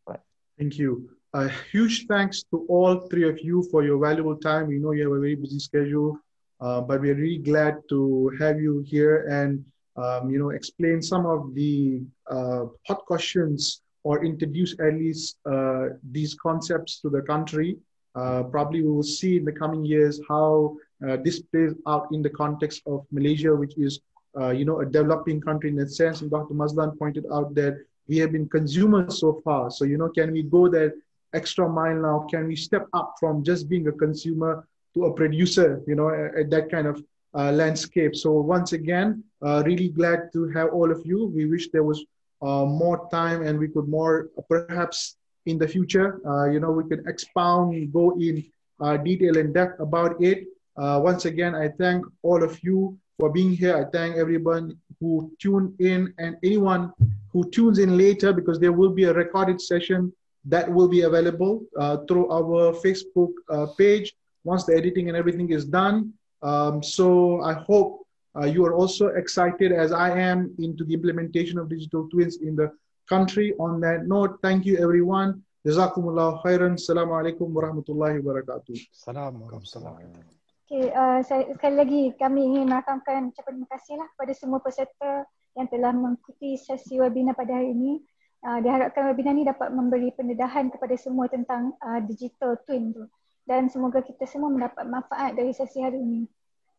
Right. Thank you. A huge thanks to all three of you for your valuable time. We know you have a very busy schedule, uh, but we're really glad to have you here and um, you know explain some of the uh, hot questions or introduce at least uh, these concepts to the country. Uh, probably we will see in the coming years how uh, this plays out in the context of Malaysia, which is uh, you know a developing country in that sense. And Dr. Mazlan pointed out that we have been consumers so far. So you know, can we go that extra mile now? Can we step up from just being a consumer to a producer? You know, at, at that kind of uh, landscape. So once again, uh, really glad to have all of you. We wish there was uh, more time and we could more perhaps in the future, uh, you know, we could expound, go in uh, detail and depth about it. Uh, once again, I thank all of you for being here. I thank everyone who tuned in and anyone who tunes in later because there will be a recorded session that will be available uh, through our Facebook uh, page once the editing and everything is done. Um, so I hope uh, you are also excited as I am into the implementation of digital twins in the country. On that note, thank you everyone. Jazakumullah khairan. Assalamualaikum warahmatullahi wabarakatuh. Assalamualaikum. Okay, uh, saya, sekali lagi kami ingin merakamkan ucapan terima kasih lah kepada semua peserta yang telah mengikuti sesi webinar pada hari ini. Uh, diharapkan webinar ini dapat memberi pendedahan kepada semua tentang uh, digital twin tu. Dan semoga kita semua mendapat manfaat dari sesi hari ini.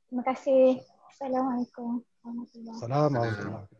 Terima kasih. Assalamualaikum. Assalamualaikum. Assalamualaikum.